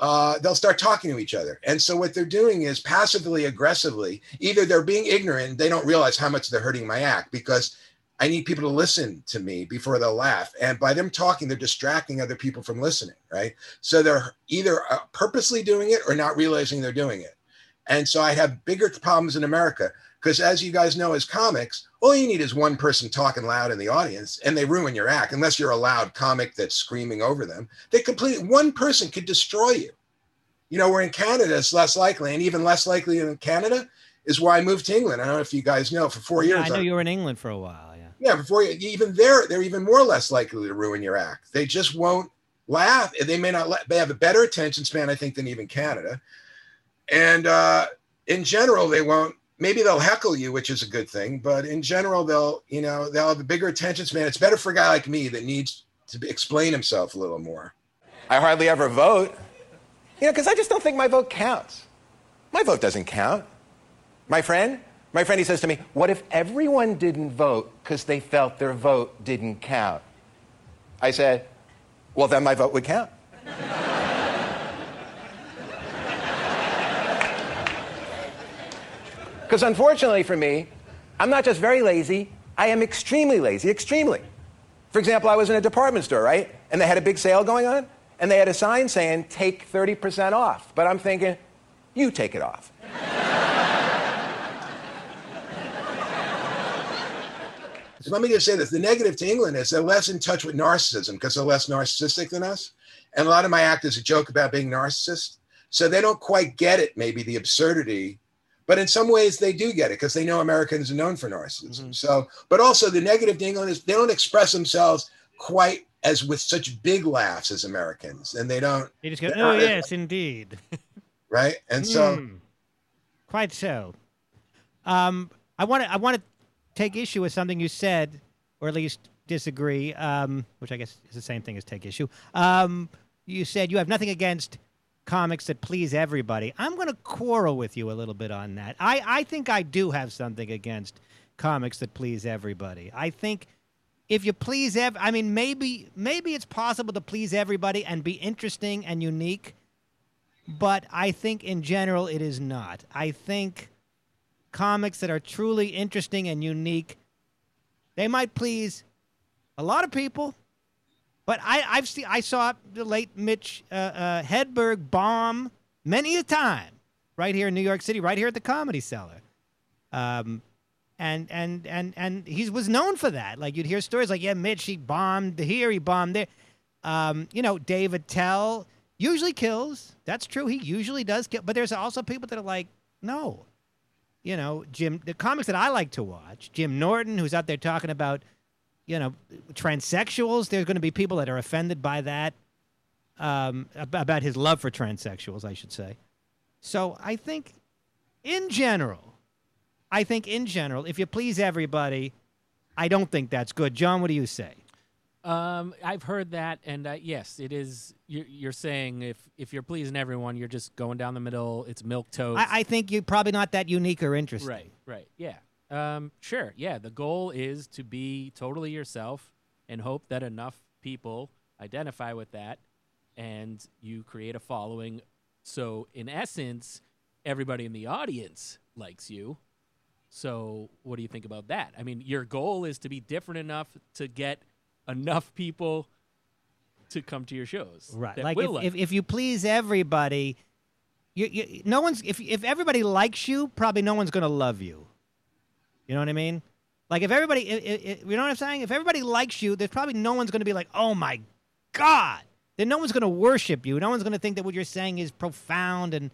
S3: uh, they'll start talking to each other. And so what they're doing is passively aggressively, either they're being ignorant, they don't realize how much they're hurting my act because I need people to listen to me before they'll laugh. And by them talking, they're distracting other people from listening, right? So they're either uh, purposely doing it or not realizing they're doing it. And so I have bigger problems in America because, as you guys know, as comics, all you need is one person talking loud in the audience and they ruin your act unless you're a loud comic that's screaming over them. They completely, one person could destroy you. You know, we're in Canada, it's less likely, and even less likely in Canada is why I moved to England. I don't know if you guys know. For four
S1: Yeah,
S3: years,
S1: I know
S3: I-
S1: you were in England for a while. Yeah.
S3: yeah, before you, even there, they're even more less likely to ruin your act. They just won't laugh. They may not. la- They have a better attention span, I think, than even Canada. And uh, in general, they won't. Maybe they'll heckle you, which is a good thing. But in general, they'll, you know, they'll have a bigger attention span. It's better for a guy like me that needs to explain himself a little more.
S5: I hardly ever vote. You know, because I just don't think my vote counts. My vote doesn't count. My friend, my friend, he says to me, What if everyone didn't vote because they felt their vote didn't count? I said, Well, then my vote would count. Because unfortunately for me, I'm not just very lazy, I am extremely lazy, extremely. For example, I was in a department store, right? And they had a big sale going on, and they had a sign saying, take 30% off. But I'm thinking, you take it off. [laughs]
S3: So let me just say this: the negative to England is they're less in touch with narcissism because they're less narcissistic than us. And a lot of my actors joke about being narcissist, so they don't quite get it. Maybe the absurdity, but in some ways they do get it because they know Americans are known for narcissism. So, but also the negative to England is they don't express themselves quite as with such big laughs as Americans, and they don't
S1: They just go, oh yes, indeed. [laughs]
S3: right. And so.
S1: Hmm. quite so. Um, I want to I want to take issue with something you said, or at least disagree, um, which I guess is the same thing as take issue. Um, you said you have nothing against comics that please everybody. I'm going to quarrel with you a little bit on that. I, I think I do have something against comics that please everybody. I think if you please ev- I mean maybe maybe it's possible to please everybody and be interesting and unique but I think in general it is not. I think comics that are truly interesting and unique, they might please a lot of people. But I, I've seen, I saw the late Mitch uh, uh, Hedberg bomb many a time right here in New York City, right here at the Comedy Cellar. Um, and and and and he was known for that. Like you'd hear stories like, yeah, Mitch, he bombed here, he bombed there. Um, you know, Dave Attell usually kills. That's true. He usually does kill. But there's also people that are like, no. You know, Jim, the comics that I like to watch, Jim Norton, who's out there talking about, you know, transsexuals. There's going to be people that are offended by that, um, about his love for transsexuals, I should say. So I think, in general, I think in general, if you please everybody, I don't think that's good. Jon, what do you say?
S2: Um, I've heard that, and uh, yes, it is. You're, you're saying if if you're pleasing everyone, you're just going down the middle. It's milk toast.
S1: I, I think you're probably not that unique or interesting.
S2: Right, right. Yeah. Um, sure. Yeah. The goal is to be totally yourself and hope that enough people identify with that and you create a following. So, in essence, everybody in the audience likes you. So, what do you think about that? I mean, your goal is to be different enough to get enough people to come to your shows.
S1: Right. Like if,
S2: like
S1: if, if you please everybody, you, you, no one's if if everybody likes you, probably no one's going to love you. You know what I mean? Like if everybody, you know what I'm saying? If everybody likes you, there's probably no one's going to be like, "Oh my god." Then no one's going to worship you. No one's going to think that what you're saying is profound and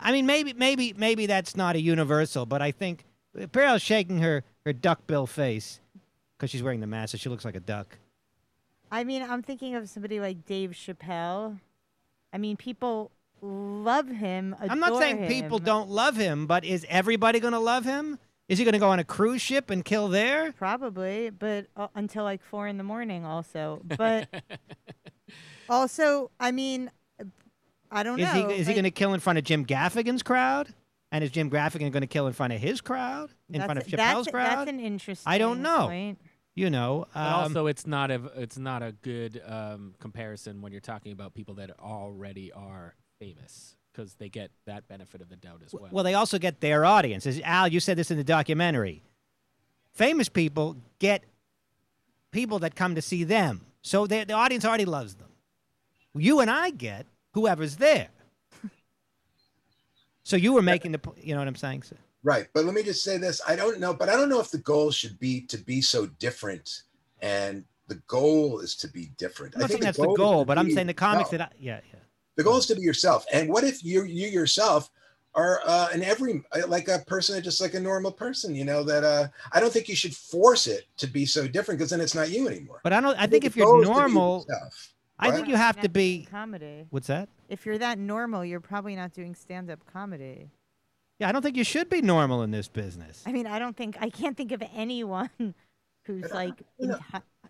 S1: I mean maybe maybe maybe that's not a universal, but I think Pearl's shaking her her duckbill face cuz she's wearing the mask, so she looks like a duck.
S4: I mean, I'm thinking of somebody like Dave Chappelle. I mean, people love him.
S1: I'm not saying people don't love him, but is everybody going to love him? Is he going to go on a cruise ship and kill there?
S4: Probably, but uh, until like four in the morning, also. But [laughs] also, I mean, I don't
S1: Is he
S4: know.
S1: is he going to kill in front of Jim Gaffigan's crowd? And is Jim Gaffigan going to kill in front of his crowd? In front of
S4: that's- that's-
S1: Chappelle's crowd?
S4: That's an interesting.
S1: I don't know.
S4: Point.
S1: you know,
S2: But
S1: um,
S2: also, it's not a it's not a good um, comparison when you're talking about people that already are famous because they get that benefit of the doubt as well.
S1: well, they also get their audience. As Al, you said this in the documentary. Famous people get people that come to see them, so they- the audience already loves them. You and I get whoever's there. so you were making the, po- you know what I'm saying? So,
S3: Right. But let me just say this. I don't know, but I don't know if the goal should be to be so different. And the goal is to be different.
S1: I'm not
S3: I think
S1: saying that's the
S3: is
S1: goal,
S3: to
S1: but I'm saying the comics
S3: yourself.
S1: that I, yeah, yeah.
S3: The goal is to be yourself. And what if you you yourself are uh, an every like a person, just like a normal person. You know that uh, I don't think you should force it to be so different because then it's not you anymore.
S1: But I don't. I think if you're
S3: supposed to be
S1: normal,
S3: yourself.
S1: I
S3: What?
S1: think you have to be.
S4: comedy.
S1: What's that?
S4: If you're that normal, you're probably not doing stand-up comedy.
S1: Yeah, I don't think you should be normal in this business.
S4: I mean, I don't think I can't think of anyone [laughs] who's
S3: But I-
S4: like.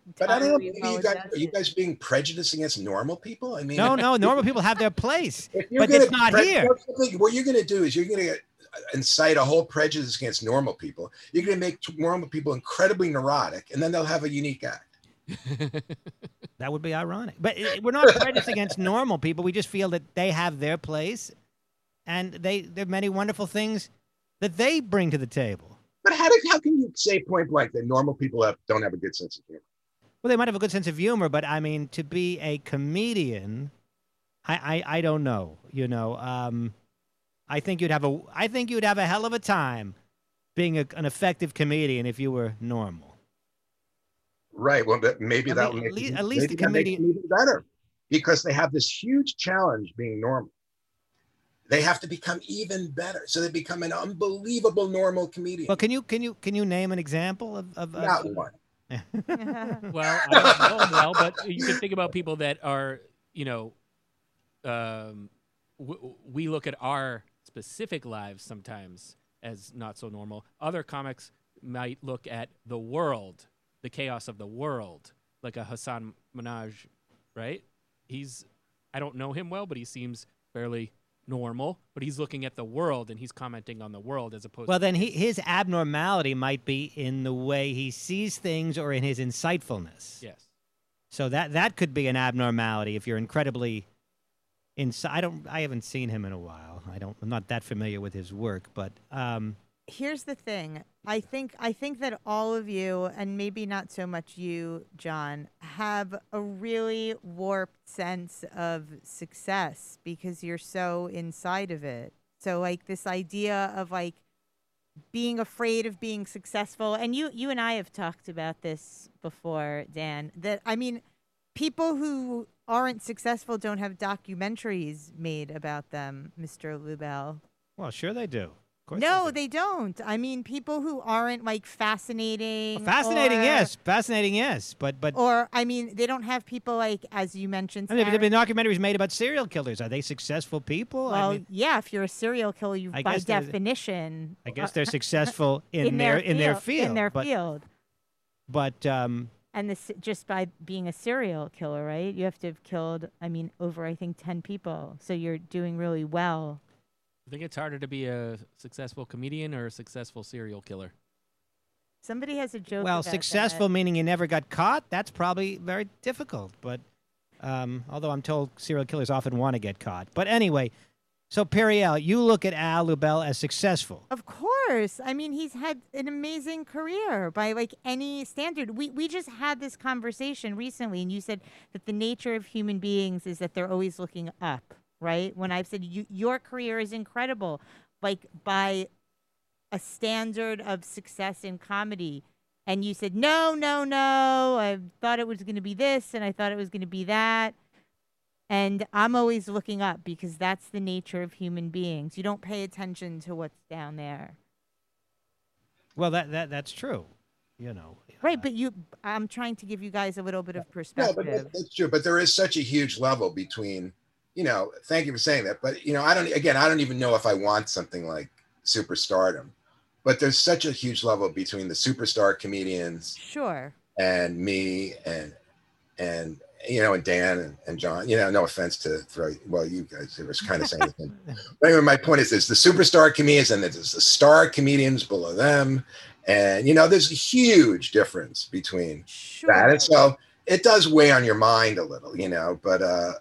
S3: You know,
S4: enti-
S3: But I don't know. Maybe you guys, are you guys being prejudiced against normal people? I mean,
S1: No, no, [laughs] normal people have their place, but it's not
S3: pre-
S1: here.
S3: that's the thing. What you're going to do is you're going to incite a whole prejudice against normal people. You're going to make normal people incredibly neurotic, and then they'll have a unique act. [laughs]
S1: That would be ironic. But uh, we're not prejudiced against normal people. We just feel that they have their place, and they there are many wonderful things that they bring to the table.
S3: But how, do, how can you say point blank that normal people have, don't have a good sense of humor?
S1: Well, they might have a good sense of humor, but I mean, to be a comedian, I I, I don't know. You know, um, I think you'd have a I think you'd have a hell of a time being a, an effective comedian if you were normal.
S3: Right. Well, that, maybe
S1: At
S3: that will
S1: at
S3: make
S1: at least the comedian-
S3: even better because they have this huge challenge being normal. They have to become even better, so they become an unbelievable normal comedian.
S1: Well, can you can you can you name an example of of, of
S3: Not one. [laughs]
S2: Well, I don't know him well, but you can think about people that are, you know, um, w- we look at our specific lives sometimes as not so normal. Other comics might look at the world, the chaos of the world, like a Hasan Minhaj, right? He's, I don't know him well, but he seems fairly normal. But he's looking at the world and he's commenting on the world as opposed.
S1: Well,
S2: to
S1: then he, his abnormality might be in the way he sees things or in his insightfulness.
S2: yes.
S1: So that that could be an abnormality if you're incredibly inside. I don't. I haven't seen him in a while. I don't. I'm not that familiar with his work, but um,
S4: Here's the thing. I think I think that all of you, and maybe not so much you, Jon, have a really warped sense of success because you're so inside of it. So like this idea of like being afraid of being successful and you you and I have talked about this before Dan that I mean people who aren't successful don't have documentaries made about them Mr. Lubel
S1: well, sure they do.
S4: No,
S1: they, do.
S4: they don't. I mean, people who aren't like fascinating.
S1: fascinating.
S4: or-
S1: Yes, fascinating. Yes, but but
S4: Or I mean, they don't have people like, as you mentioned.
S1: I mean, there have been documentaries made about serial killers. Are they successful people?
S4: well,
S1: I mean,
S4: yeah, if you're a serial killer, you
S1: I
S4: by definition.
S1: I guess they're successful [laughs] in,
S4: their
S1: their in their field.
S4: In their
S1: but,
S4: field,
S1: But um,
S4: and this just by being a serial killer, right? You have to have killed. I mean, over I think ten people. So you're doing really well.
S2: I think it's harder to be a successful comedian or a successful serial killer.
S4: Somebody has a joke.
S1: well,
S4: about that.
S1: successful meaning you never got caught. That's probably very difficult. But um, although I'm told serial killers often want to get caught. But anyway, so Periel, you look at Al Lubel as successful.
S4: Of course. I mean, he's had an amazing career by like any standard. We we just had this conversation recently and you said that the nature of human beings is that they're always looking up, right? When I've said you, your career is incredible, like by a standard of success in comedy. And you said, "No, no, no. I thought it was going to be this and I thought it was going to be that." And I'm always looking up because that's the nature of human beings. You don't pay attention to what's down there.
S1: Well, that, that that's true. You know.
S4: Right, but you I'm trying to give you guys a little bit of perspective.
S3: No,
S4: perspective.
S3: but that, that's true. But there is such a huge level between, you know, thank you for saying that. But, you know, I don't, again, I don't even know if I want something like superstardom. But there's such a huge level between the superstar comedians
S4: sure.
S3: and me and, and, you know, and Dan and, and Jon, you know, no offense to throw, well, you guys were kind of saying. [laughs] But anyway, my point is this the superstar comedians and there's the star comedians below them. And, you know, there's a huge difference between
S4: Sure.
S3: that. And so it does weigh on your mind a little, you know. But uh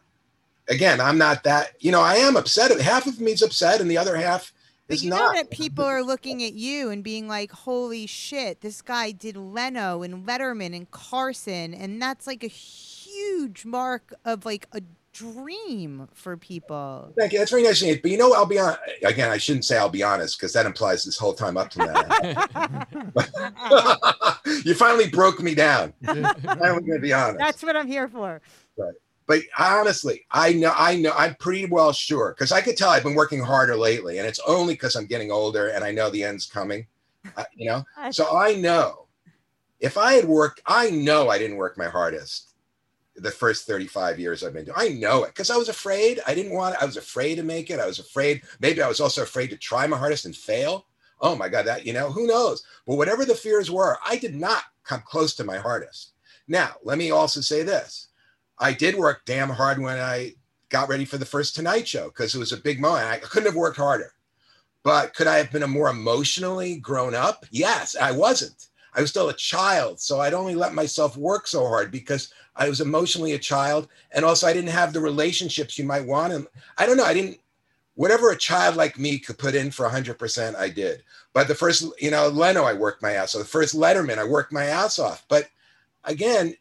S3: again, I'm not that, you know, I am upset. Half of me is upset and the other half
S4: But
S3: is
S4: you know that people are looking at you and being like, "Holy shit, this guy did Leno and Letterman and Carson," and that's like a huge mark of like a dream for people.
S3: Thank you. That's very nice. of you. But you know, I'll be on again. I shouldn't say I'll be honest because that implies this whole time up to that. [laughs] [laughs] you finally broke me down. I'm [laughs] finally going to be honest.
S4: That's what I'm here for.
S3: But honestly, I know, I know, I'm pretty well sure because I could tell I've been working harder lately, and it's only because I'm getting older and I know the end's coming. Uh, you know, [laughs] so I know if I had worked, I know I didn't work my hardest the first 35 years I've been doing. I know it because I was afraid. I didn't want it. I was afraid to make it. I was afraid. Maybe I was also afraid to try my hardest and fail. Oh my God, that, you know, who knows? But whatever the fears were, I did not come close to my hardest. Now, let me also say this I did work damn hard when I got ready for the first Tonight Show because it was a big moment. I couldn't have worked harder. But could I have been a more emotionally grown up? Yes, I wasn't. I was still a child. So I'd only let myself work so hard because I was emotionally a child. And also, I didn't have the relationships you might want. And I don't know, I didn't, whatever a child like me could put in for 100%, I did. But the first, you know, Leno, I worked my ass off. The first Letterman, I worked my ass off. But again,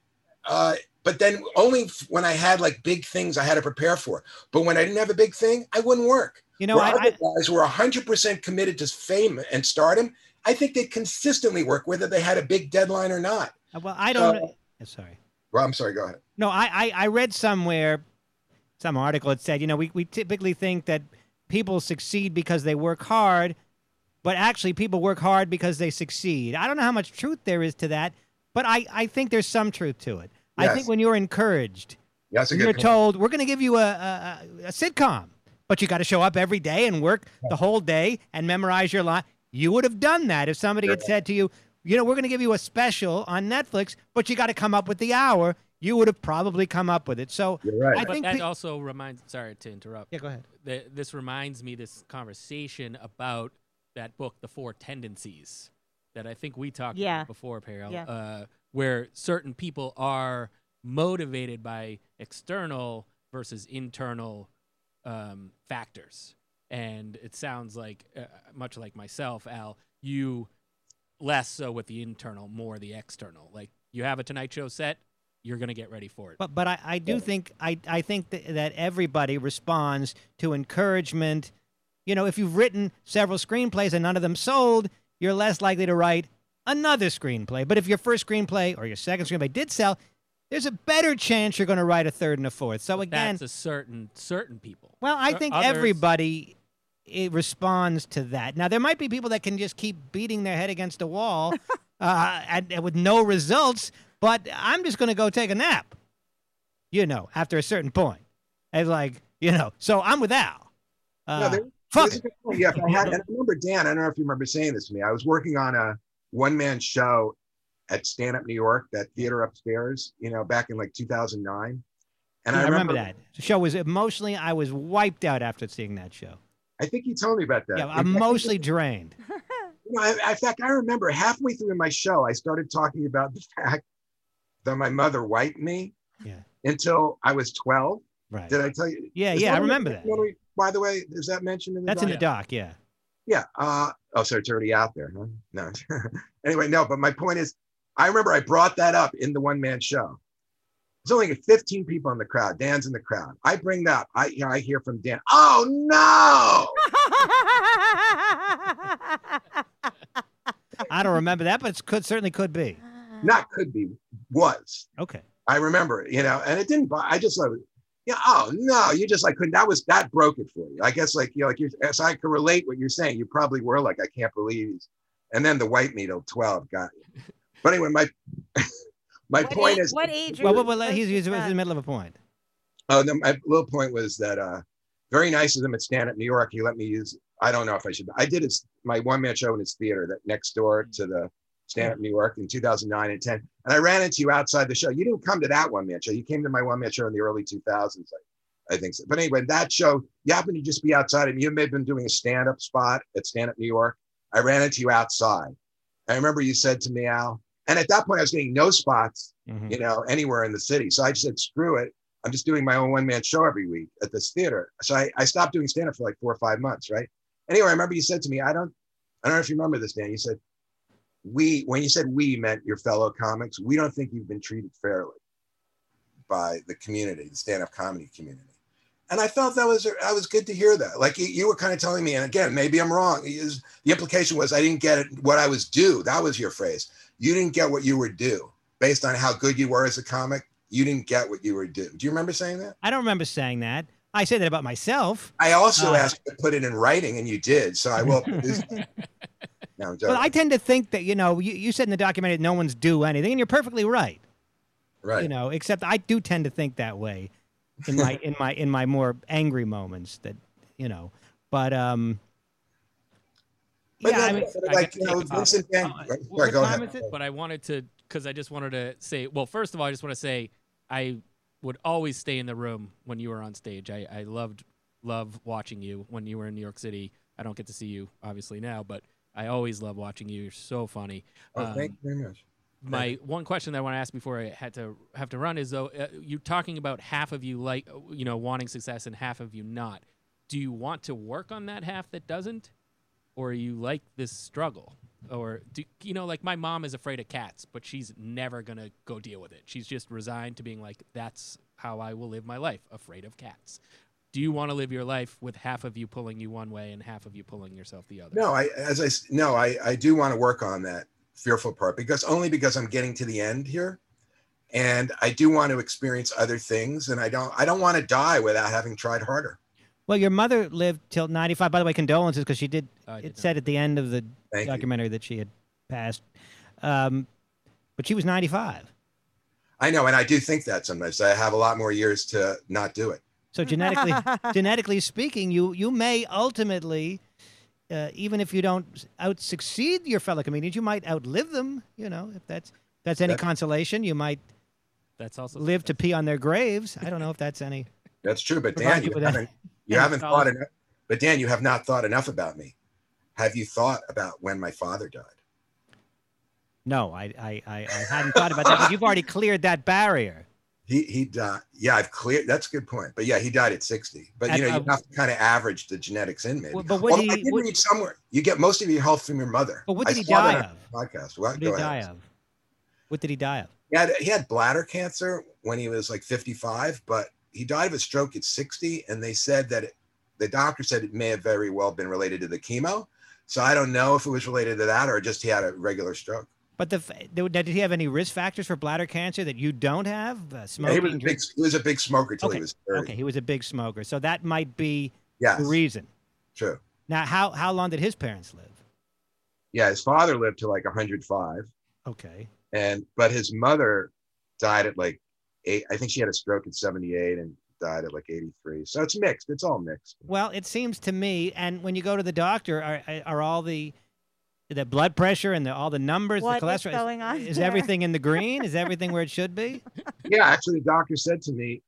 S3: uh, but then only when I had like big things I had to prepare for. But when I didn't have a big thing, I wouldn't work.
S1: You know,
S3: Where
S1: I,
S3: other guys were 100% committed to fame and stardom. I think they consistently work whether they had a big deadline or not.
S1: Uh, well, I don't.
S3: So-
S1: sorry.
S3: Well, I'm sorry. Go ahead.
S1: No, I, I, I read somewhere, some article that said, you know, we, we typically think that people succeed because they work hard, but actually people work hard because they succeed. I don't know how much truth there is to that, but I, I think there's some truth to it. I think when you're encouraged,
S3: Yeah, that's a good
S1: you're
S3: point.
S1: told, we're going to give you a, a, a, a sitcom, but you got to show up every day and work the whole day and memorize your line. You would have done that if somebody had said to you, you know, we're going to give you a special on Netflix, but you got to come up with the hour. You would have probably come up with it. So
S3: You're right.
S1: I
S2: but
S1: think
S2: that
S1: pe-
S2: also reminds. Sorry to interrupt.
S1: yeah, go ahead.
S2: th- this reminds me this conversation about that book the four tendencies that i think we talked
S4: Yeah.
S2: about before Periel,
S4: Yeah.
S2: uh, where certain people are motivated by external versus internal um, factors. And it sounds like uh, much like myself al you less so with the internal more the external. Like you have a tonight show set you're going to get ready for it.
S1: But but I, I do think I, I think that, that everybody responds to encouragement. You know, if you've written several screenplays and none of them sold, you're less likely to write another screenplay. But if your first screenplay or your second screenplay did sell, there's a better chance you're going to write a third and a fourth. So again,
S2: that's a certain certain people
S1: well, I think
S2: others-
S1: everybody it responds to that. Now there might be people that can just keep beating their head against the wall [laughs] uh, and, and with no results. But I'm just going to go take a nap. You know, after a certain point, it's like you know. So I'm with Al. Uh,
S3: No, there-
S1: fuck
S3: There's a
S1: it.
S3: good point. Yeah, if I had, and I remember Dan. I don't know if you remember saying this to me. I was working on a one-man show at Stand Up New York, that theater upstairs. You know, back in like 2009. And
S1: I,
S3: I,
S1: remember, that. The show was emotionally. I was wiped out after seeing that show.
S3: I think you told me about that.
S1: Yeah,
S3: In fact,
S1: emotionally drained. [laughs]
S3: You know, I- in fact, I remember halfway through my show, I started talking about the [laughs] fact that my mother wiped me
S1: Yeah.
S3: until I was 12.
S1: Right.
S3: Did I tell you?
S1: Yeah,
S3: Is
S1: yeah, I remember that.
S3: documentary, By the way, is that mentioned in the
S1: That's in the
S3: doc?
S1: doc. Yeah.
S3: Yeah. Uh, oh, so it's already out there. Huh? No. [laughs] anyway, no, but my point is, I remember I brought that up in the one man show. There's only like 15 people in the crowd. Dan's in the crowd. I bring that up. I, you know, I hear from Dan, oh no.
S1: I don't remember that, but it could certainly could be.
S3: Not could be, was.
S1: Okay.
S3: I remember it, you know, and it didn't, I just yeah, oh no, you just like couldn't, that was, that broke it for you. I guess like, you know, like you, so I can relate what you're saying. You probably were like, I can't believe he's, and then the white meat till 12 got you. But anyway, my, [laughs] my
S4: what
S3: point
S4: age,
S3: is,
S4: what age?
S1: Well,
S4: are
S1: well, well
S4: supposed
S1: he's,
S4: to
S1: he's in the middle of a point.
S3: Oh, no, my little point was that uh, very nice of them at Stand Up New York. He let me use. I don't know if I should. I did his, my one man show in his theater that next door to the Stand Up New York in 2009 and 10. And I ran into you outside the show. You didn't come to that one man show. You came to my one man show in the early 2000s. I, I think so. But anyway, that show, you happened to just be outside, and you may have been doing a stand up spot at Stand Up New York. I ran into you outside. I remember you said to me, Al, and at that point I was getting no spots
S1: Mhm.
S3: you know, anywhere in the city. So I just said, screw it. I'm just doing my own one man show every week at this theater. So I, I stopped doing stand up for like four or five months, right? Anyway, I remember you said to me, I don't, I don't know if you remember this, Dan. You said, we, when you said we meant your fellow comics, we don't think you've been treated fairly by the community, the stand up comedy community. And I felt that was, I was good to hear that. Like you, were kind of telling me, and again, maybe I'm wrong. is- The implication was I didn't get it, what I was due. That was your phrase. You didn't get what you were due based on how good you were as a comic. you didn't get what you were due Do you remember saying that?
S1: I don't remember saying that. I say that about myself.
S3: I also
S1: Uh,
S3: asked you to put it in writing, and you did. So I will. [laughs] produce that. no, I'm joking.
S1: Well, I tend to think that you know you, you said in the documentary no one's due anything, and you're perfectly right.
S3: right.
S1: You know, except I do tend to think that way in my in my in my more angry moments. That you know, but um.
S3: But
S1: yeah,
S3: then,
S1: I mean,
S3: but
S2: I
S3: like,
S2: gotta
S3: you know. Vincent Van.
S1: Uh,
S3: Sorry,
S1: what
S3: go
S1: time
S3: ahead.
S1: is it?
S2: but I wanted to because I just wanted to say. Well, first of all, I just want to say I would always stay in the room when you were on stage. I, I loved love watching you when you were in New York City. I don't get to see you obviously now, but I always love watching you. You're so funny.
S3: Oh, thank
S2: Um,
S3: you very much.
S2: my one question that I want to ask before I had to have to run is though uh, you talking about half of you like you know wanting success and half of you not. Do you want to work on that half that doesn't, or you like this struggle, or do you know like my mom is afraid of cats, but she's never gonna go deal with it. She's just resigned to being like that's how I will live my life, afraid of cats. Do you want to live your life with half of you pulling you one way and half of you pulling yourself the other?
S3: No, I as I s- no, I I do want to work on that fearful part because only because I'm getting to the end here, and I do want to experience other things, and I don't I don't want to die without having tried harder.
S1: Well, your mother lived till 95. By the way, condolences because she did.
S2: I did
S1: it
S2: not.
S1: said at the end of the
S3: Thank you.
S1: documentary that she had passed, um, but she was 95.
S3: I know, and I do think that sometimes I have a lot more years to not do it.
S1: So genetically, [laughs] genetically speaking, you you may ultimately, uh, even if you don't out succeed your fellow comedians, you might outlive them. You know, if that's if that's any
S3: That-
S1: consolation, you might
S2: That's also
S1: live to pee on their graves. I don't know if that's any.
S3: That's true, but Dan,
S1: you
S3: you haven't you haven't thought enough. But Dan, you have not thought enough about me. Have you thought about when my father died?
S1: No, I I I, I hadn't thought about that. But you've already cleared that barrier.
S3: He he died. Yeah, I've cleared. That's a good point. But yeah, he died at sixty. But
S1: At,
S3: you know,
S1: uh,
S3: you have to kind of average the genetics in maybe.
S1: Well, but what
S3: Well,
S1: did
S3: I
S1: he-
S3: did
S1: what-
S3: read somewhere. You get most of your health from your mother.
S1: But what
S3: I
S1: did he die of?
S3: Podcast. What,
S1: What did he die
S3: ahead.
S1: of? What did he die of?
S3: He had he had bladder cancer when he was like fifty-five, but he died of a stroke at sixty, and they said that it, the doctor said it may have very well been related to the chemo. So I don't know if it was related to that or just he had a regular stroke.
S1: But the did he have any risk factors for bladder cancer that you don't have? Uh,
S3: Yeah,
S1: smoking.
S3: he was a big he was a big smoker till
S1: Okay,
S3: he was thirty.
S1: Okay, he was a big smoker, so that might be
S3: Yes,
S1: the reason.
S3: true.
S1: Now, how how long did his parents live?
S3: Yeah, his father lived to like 105,
S1: Okay,
S3: and but his mother died at like eight. I think she had a stroke at 78 and died at like 83. So it's mixed. It's all mixed.
S1: well, it seems to me, and when you go to the doctor, are are all the the blood pressure and the, all the numbers,
S4: What
S1: the
S4: is
S1: cholesterol,
S4: going on
S1: is
S4: there?
S1: everything in the [laughs] green? is everything where it should be?
S3: Yeah, actually, the doctor said to me,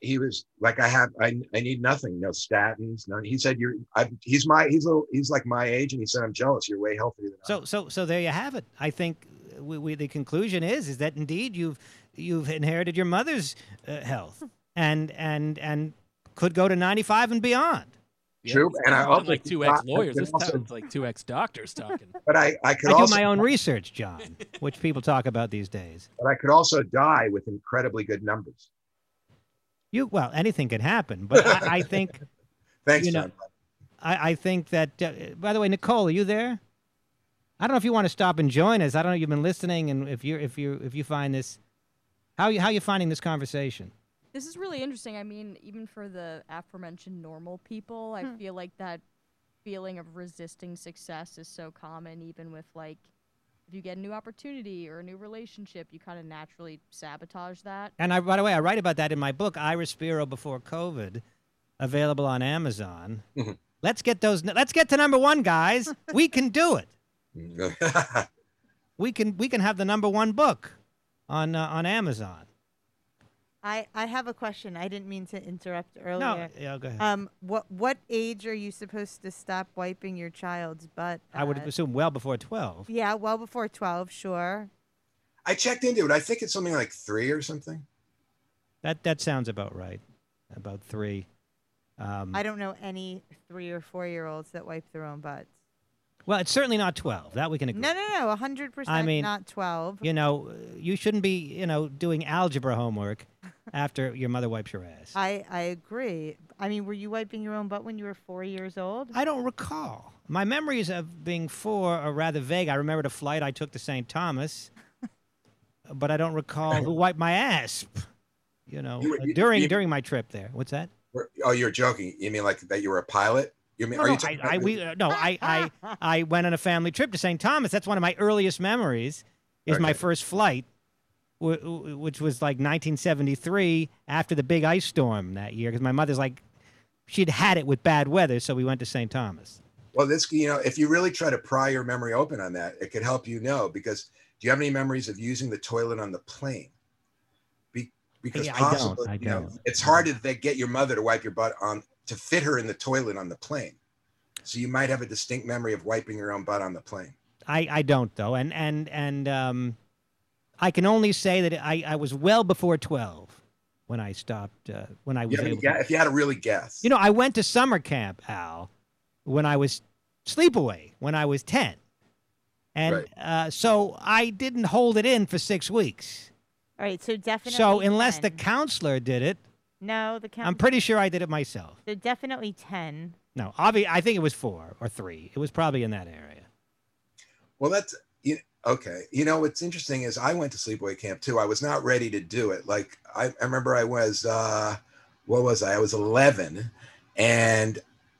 S3: he was like, I have, I, I need nothing, no statins, none. He said, you're, I, he's my, he's a, little- he's like my age, and he said, I'm jealous. You're way healthier than I.
S1: So so so there you have it. I think we, we, the conclusion is is that indeed you've you've inherited your mother's uh, health and and and could go to 95 and beyond.
S2: Yeah,
S3: True,
S2: this
S3: and I
S2: doesn't
S3: also
S2: like two ex lawyers.
S3: can
S2: This
S3: also-
S2: sounds like two ex doctors talking.
S3: But I, I could
S1: I do my own research, Jon, which people talk about these days.
S3: but I could also die with incredibly good numbers.
S1: You well, anything can happen, but I, I think [laughs]
S3: Thanks,
S1: You know-
S3: Jon.
S1: I, I think that. Uh, by the way, Nicole, are you there? I don't know if you want to stop and join us. I don't know. if You've been listening, and if you if you if you find this, how you how you finding this conversation?
S6: This is really interesting. I mean, even for the aforementioned normal people, I
S4: Hmm.
S6: feel like that feeling of resisting success is so common, even with like if you get a new opportunity or a new relationship, you kind of naturally sabotage that.
S1: And I, by the way, I write about that in my book, Iris Spiro Before COVID, available on Amazon.
S3: Mhm.
S1: Let's get those. Let's get to number one, guys. [laughs] we can do it. [laughs] We can we can have the number one book on uh, on Amazon.
S4: I, I have a question. I didn't mean to interrupt earlier.
S1: No,
S4: earlier.
S1: yeah, go ahead.
S4: Um, what what age are you supposed to stop wiping your child's butt?
S1: I would
S4: at?
S1: assume well before twelve.
S4: Yeah, well before twelve, sure.
S3: I checked into it. I think it's something like three or something.
S1: That that sounds about right. About three. Um,
S4: I don't know any three or four year olds that wipe their own butts.
S1: well, it's certainly not twelve. That we can agree.
S4: No, no, no, hundred percent.
S1: I mean,
S4: not twelve.
S1: You know, you shouldn't be you know doing algebra homework after your mother wipes your ass.
S4: I I agree. I mean, were you wiping your own butt when you were four years old?
S1: I don't recall. My memories of being four are rather vague. I remembered a flight I took to St. Thomas, [laughs] but I don't recall who wiped my ass. you know,
S3: You were- you-
S1: during
S3: you-
S1: during my trip there. What's that?
S3: Oh, you're joking. You mean like that you were a pilot? You mean
S1: No,
S3: are
S1: no,
S3: you talking
S1: I, I we uh, no, I I I went on a family trip to St. Thomas. That's one of my earliest memories. Is my first flight, wh- wh- which was like 1973 after the big ice storm that year. Because my mother's like, she'd had it with bad weather, so we went to St. Thomas.
S3: Well, this, you know, if you really try to pry your memory open on that, it could help you know. Because do you have any memories of using the toilet on the plane? Be, because
S1: Yeah, I don't,
S3: possibly,
S1: I
S3: you know,
S1: don't.
S3: it's hard to get your mother to wipe your butt on to fit her in the toilet on the plane. So you might have a distinct memory of wiping your own butt on the plane.
S1: I, I don't though, and and and um, I can only say that I, I was well before 12 when I stopped uh, when I was
S3: You have any
S1: able.
S3: gue-
S1: To,
S3: if you had to really guess,
S1: you know, I went to summer camp, Al, when I was sleepaway when I was 10, and
S3: Right.
S1: uh, so I didn't hold it in for six weeks.
S4: All right, so definitely.
S1: So unless the counselor did it,
S4: no, the counselor.
S1: I'm pretty sure I did it myself.
S4: So definitely ten.
S1: No, obvi- I think it was four or three. It was probably in that area.
S3: Well, that's you, okay. You know, what's interesting is I went to sleepaway camp too. I was not ready to do it. Like I, I remember I was, uh, what was I? I was 11 and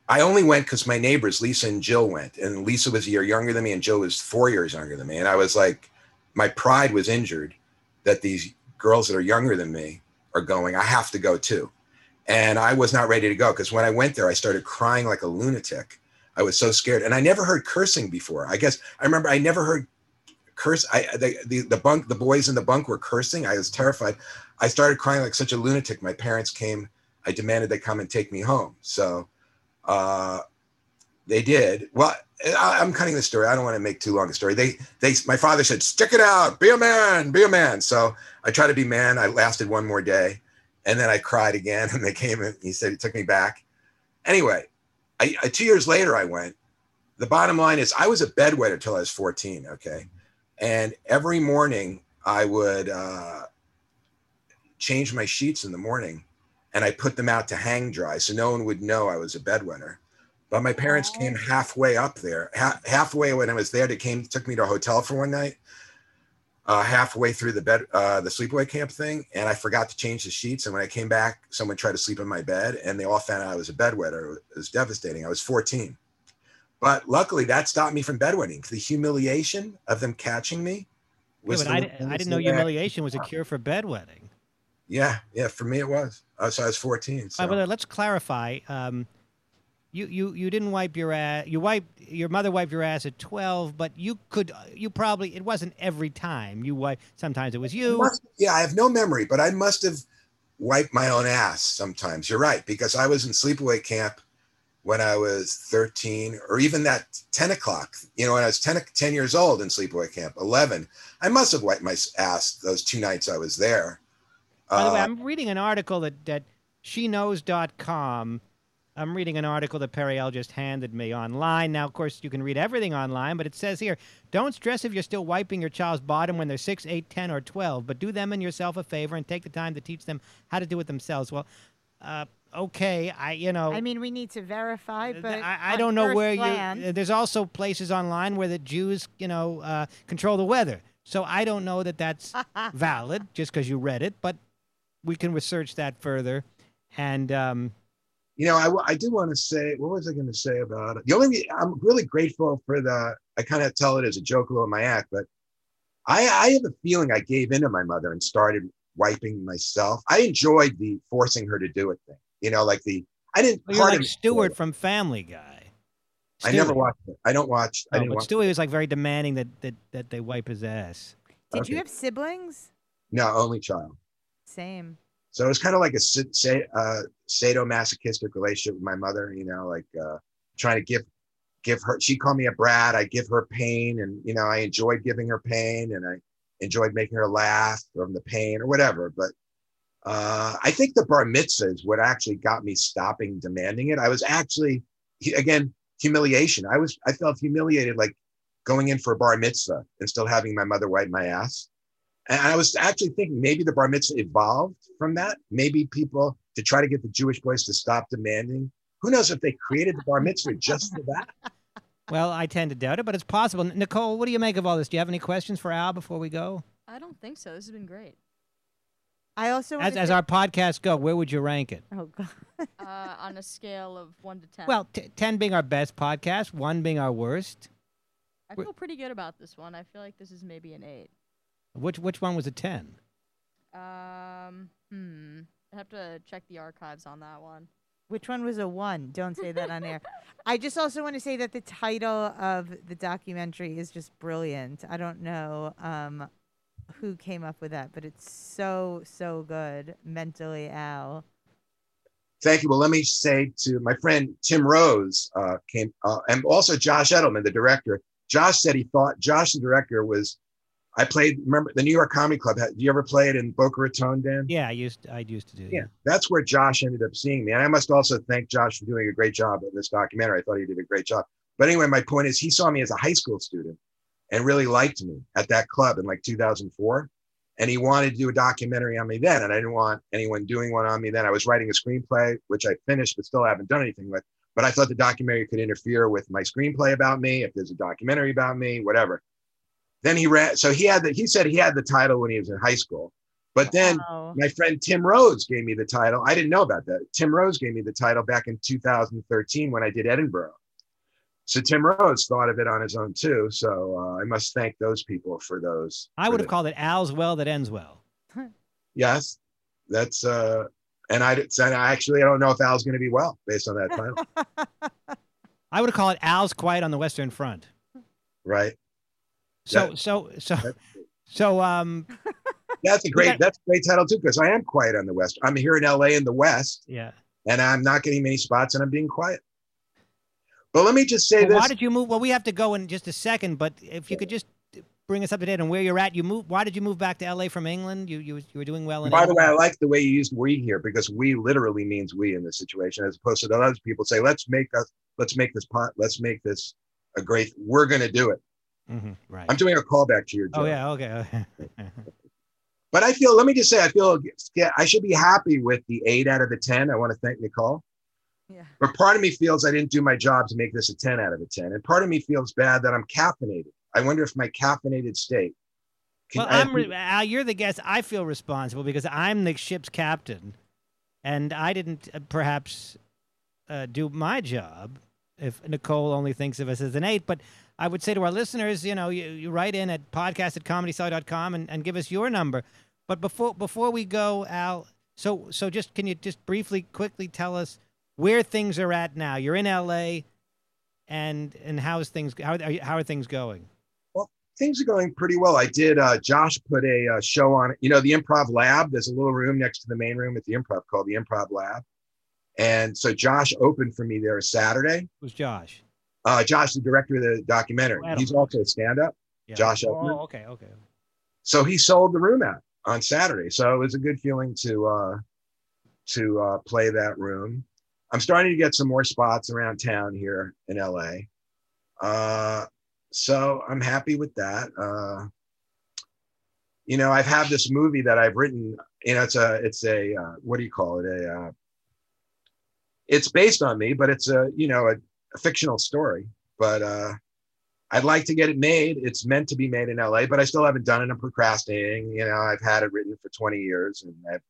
S3: I only went because my neighbors, Lisa and Jill went and Lisa was a year younger than me and Jill was four years younger than me. And I was like, my pride was injured that these girls that are younger than me are going, I have to go too. And I was not ready to go because when I went there, I started crying like a lunatic. I was so scared, and I never heard cursing before. I guess I remember I never heard curse. I the, the the bunk the boys in the bunk were cursing. I was terrified. I started crying like such a lunatic. My parents came. I demanded they come and take me home. So uh, they did. Well, I, I'm cutting the story. I don't want to make too long a story. They they my father said, "Stick it out, be a man, be a man." So I tried to be man. I lasted one more day, and then I cried again. [laughs] And they came and he said he took me back. Anyway, I, I, two years later, I went. The bottom line is, I was a bedwetter till I was 14. Okay, and every morning I would uh, change my sheets in the morning, and I put them out to hang dry, so no one would know I was a bedwetter. But my parents came halfway up there. Ha- halfway when I was there, they came took me to a hotel for one night. Uh, halfway through the bed, uh, the sleepaway camp thing, and I forgot to change the sheets. And when I came back, someone tried to sleep in my bed, and they all found out I was a bedwetter. It was devastating. I was 14, but luckily that stopped me from bedwetting. The humiliation of them catching me
S1: Yeah,
S3: was. the-
S1: I, di- I didn't know humiliation was a cure for bedwetting.
S3: Yeah, yeah. For me, it was. Uh, so I was 14. So.
S1: Right, well, let's clarify. Um, you, you, you didn't wipe your ass. You wiped your mother wiped your ass at twelve, but you could. You probably it wasn't every time you wipe. Sometimes it was you.
S3: Must- yeah, I have no memory, but I must have wiped my own ass sometimes. You're right, because I was in sleepaway camp when I was 13, or even that 10 o'clock, you know, when I was 10, 10 years old in sleepaway camp, 11. I must have wiped my ass those two nights I was there.
S1: By the way,
S3: Uh,
S1: I'm reading an article that that sheknows.com. I'm reading an article that Periel just handed me online. Now, of course, you can read everything online, but it says here don't stress if you're still wiping your child's bottom when they're 6, 8, 10, or 12, but do them and yourself a favor and take the time to teach them how to do it themselves. Well, uh, okay, I, you know.
S4: I mean, we need to verify, but
S1: I, I don't know where
S4: glance-
S1: you. There's also places online where the Jews, you know, uh, control the weather. So I don't know that that's [laughs] valid just because you read it, but we can research that further. And um,
S3: you know, I, I do want to say, what was I going to say about it? The only, I'm really grateful for the, I kind of tell it as a joke a little in my act, but I, I have a feeling I gave in to my mother and started wiping myself. I enjoyed the forcing her to do it thing, you know, like the, I didn't,
S1: well, you're
S3: part
S1: like
S3: of me-
S1: Stewart from Family Guy.
S3: I never watched it. I don't watch, I
S1: Oh,
S3: didn't
S1: but
S3: watch
S1: Stewie was like very demanding that, that, that they wipe his ass.
S4: Did you have siblings?
S3: No, only child.
S4: Same.
S3: So it was kind of like a sa- sa- uh, sadomasochistic relationship with my mother, you know, like uh, trying to give give her. She called me a brat. I give her pain, and you know, I enjoyed giving her pain, and I enjoyed making her laugh from the pain or whatever. But uh, I think the bar mitzvah is what actually got me stopping demanding it. I was actually, again, humiliation. I was, I felt humiliated, like going in for a bar mitzvah and still having my mother wipe my ass. And I was actually thinking maybe the bar mitzvah evolved from that. Maybe people to try to get the Jewish boys to stop demanding. Who knows if they created the bar mitzvah just for that? [laughs]
S1: Well, I tend to doubt it, but it's possible. Nicole, what do you make of all this? Do you have any questions for Al before we go?
S6: I don't think so. This has been great.
S4: I also
S1: As, as our podcasts go, where would you rank it?
S4: oh god.
S6: uh, on a scale of one to ten.
S1: Well, t- 10 being our best podcast, 1 being our worst.
S6: I
S1: we're-
S6: feel pretty good about this one. I feel like this is maybe an eight.
S1: Which which one was a 10?
S6: Um, hmm. I have to check the archives on that one.
S4: Which one was a one? Don't say that on air. I just also want to say that the title of the documentary is just brilliant. I don't know um, who came up with that, but it's so so good. Mentally, Al.
S3: Thank you. Well, let me say to my friend Tim Rose uh, came, uh, and also Josh Edelman, the director. Josh said he thought Josh, the director, was. I played. Remember the New York Comedy Club? Had, you ever play it in Boca Raton, Dan?
S1: Yeah, I used I used to do.
S3: Yeah, that's where Josh ended up seeing me. And I must also thank Josh for doing a great job in this documentary. I thought he did a great job. But anyway, my point is he saw me as a high school student and really liked me at that club in like 2004. And he wanted to do a documentary on me then. And I didn't want anyone doing one on me then. I was writing a screenplay, which I finished, but still haven't done anything with. But I thought the documentary could interfere with my screenplay about me, if there's a documentary about me, whatever. Then he read, so he had the, he said he had the title when he was in high school. But then
S4: Wow.
S3: my friend Tim Rhodes gave me the title. I didn't know about that. Tim Rhodes gave me the title back in 2013 when I did Edinburgh. So Tim Rhodes thought of it on his own too. So uh, I must thank those people for those.
S1: I would have called it Al's Well That Ends Well.
S3: Yes, that's uh, and I and I actually I don't know if Al's going to be well based on that title, [laughs]
S1: I would have called it Al's Quiet on the Western Front.
S3: right?
S1: So
S3: That-
S1: so so so um [laughs]
S3: That's a great
S1: got-
S3: that's a great title too because I am quiet on the west. I'm here in LA in the west,
S1: yeah.
S3: and I'm not getting many spots, and I'm being quiet. But let me just say
S1: Well,
S3: this.
S1: why did you move? Well, we have to go in just a second, but if you could just bring us up to date on where you're at. You moved. Why did you move back to LA from England? You you, you were doing well in.
S3: By the way, I like the way you used "we" here because "we" literally means "we" in this situation, as opposed to the other people say, "Let's make us, let's make this pot, let's make this a great." We're going to do it.
S1: Mhm, right.
S3: I'm doing a callback to your joke.
S1: oh yeah. Okay. okay. [laughs]
S3: But I feel, let me just say, I feel yeah, I should be happy with the eight out of the 10. I want to thank Nicole.
S4: Yeah.
S3: But part of me feels I didn't do my job to make this a 10 out of a 10. And part of me feels bad that I'm caffeinated. I wonder if my caffeinated state. can-
S1: well,
S3: I-
S1: I'm re- Al. You're the guest. I feel responsible because I'm the ship's captain, and I didn't uh, perhaps uh, do my job. If Nicole only thinks of us as an eight, but I would say to our listeners, you know, you, you write in at podcast at comedycellar.com and, and give us your number. But before before we go, Al, so so just can you just briefly, quickly tell us where things are at now? You're in LA, and and how's things how are, how are things going?
S3: Well, things are going pretty well. I did. Uh, Josh put a uh, show on. You know, the Improv Lab. There's a little room next to the main room at the Improv called the Improv Lab, and so Josh opened for me there Saturday.
S1: Who's Josh?
S3: Uh, Josh, the director of the documentary, he's also a stand-up.
S1: Yeah.
S3: Josh.
S1: Oh, okay, okay.
S3: So he sold the room out on Saturday. So it was a good feeling to uh, to uh, play that room. I'm starting to get some more spots around town here in LA. Uh, so I'm happy with that. Uh, you know, I've had this movie that I've written. You know, it's a it's a uh, what do you call it? A uh, it's based on me, but it's a you know a, a fictional story. But uh, I'd like to get it made. It's meant to be made in LA, but I still haven't done it. I'm procrastinating. You know, I've had it written for 20 years and I've,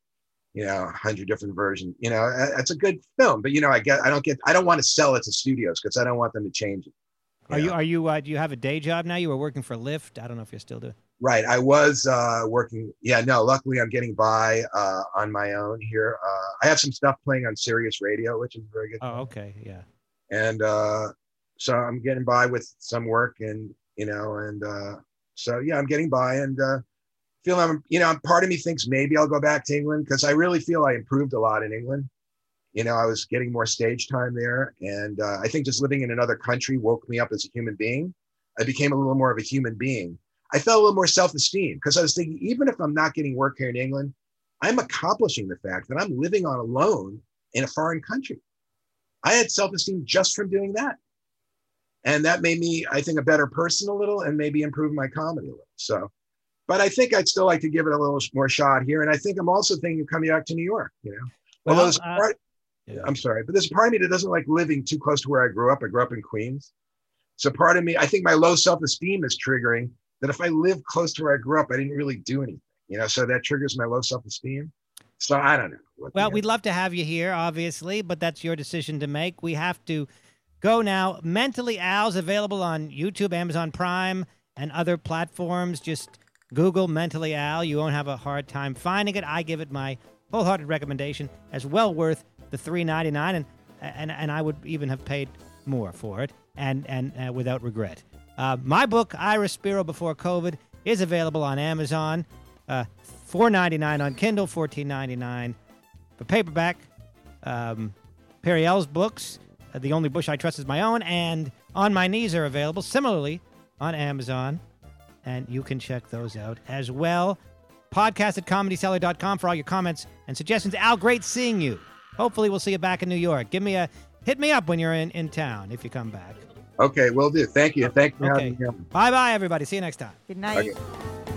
S3: you know, a hundred different versions. You know, it's a good film, but you know, I get, I don't get, I don't want to sell it to studios because I don't want them to change it.
S1: Are you are you uh, do you have a day job now? You were working for Lyft. I don't know if you're still doing.
S3: Right. I was uh, working. Yeah. No. Luckily, I'm getting by uh, on my own here. Uh, I have some stuff playing on Sirius Radio, which is very good.
S1: Oh, okay, yeah.
S3: and uh, so I'm getting by with some work, and you know, and uh, so yeah, I'm getting by, and uh, feel I'm, you know, part of me thinks maybe I'll go back to England because I really feel I improved a lot in England. You know, I was getting more stage time there, and uh, I think just living in another country woke me up as a human being. I became a little more of a human being. I felt a little more self-esteem because I was thinking, even if I'm not getting work here in England, I'm accomplishing the fact that I'm living on a loan in a foreign country. I had self-esteem just from doing that. And that made me, I think, a better person a little and maybe improve my comedy a little. So, but I think I'd still like to give it a little more shot here. And I think I'm also thinking of coming back to New York, you know.
S1: Well,
S3: Although
S1: uh,
S3: part,
S1: yeah.
S3: I'm sorry, but there's a part of me that doesn't like living too close to where I grew up. I grew up in Queens. So part of me, I think my low self-esteem is triggering that if I live close to where I grew up, I didn't really do anything. You know, so that triggers my low self-esteem. So I don't know.
S1: Well, we'd love to have you here, obviously, but that's your decision to make. We have to go now. Mentally Al's available on YouTube, Amazon Prime, and other platforms. Just Google Mentally Al. You won't have a hard time finding it. I give it my wholehearted recommendation as well worth the three ninety nine, and and and I would even have paid more for it, and and uh, without regret. Uh, my book, Ira Spiro Before COVID, is available on Amazon. Uh, Four ninety nine on Kindle, fourteen ninety nine for paperback. Um, Periel's books, uh, The Only Bush I Trust Is My Own, and On My Knees are available similarly on Amazon. And you can check those out as well. Podcast at comedycellar.com for all your comments and suggestions. Al, great seeing you. Hopefully, we'll see you back in New York. Give me a hit me up when you're in, in town if you come back.
S3: Okay, will do. Thank you. Thank you
S1: Okay.
S3: having me. on.
S1: Bye bye, everybody. See you next time.
S4: Good night.
S3: Okay.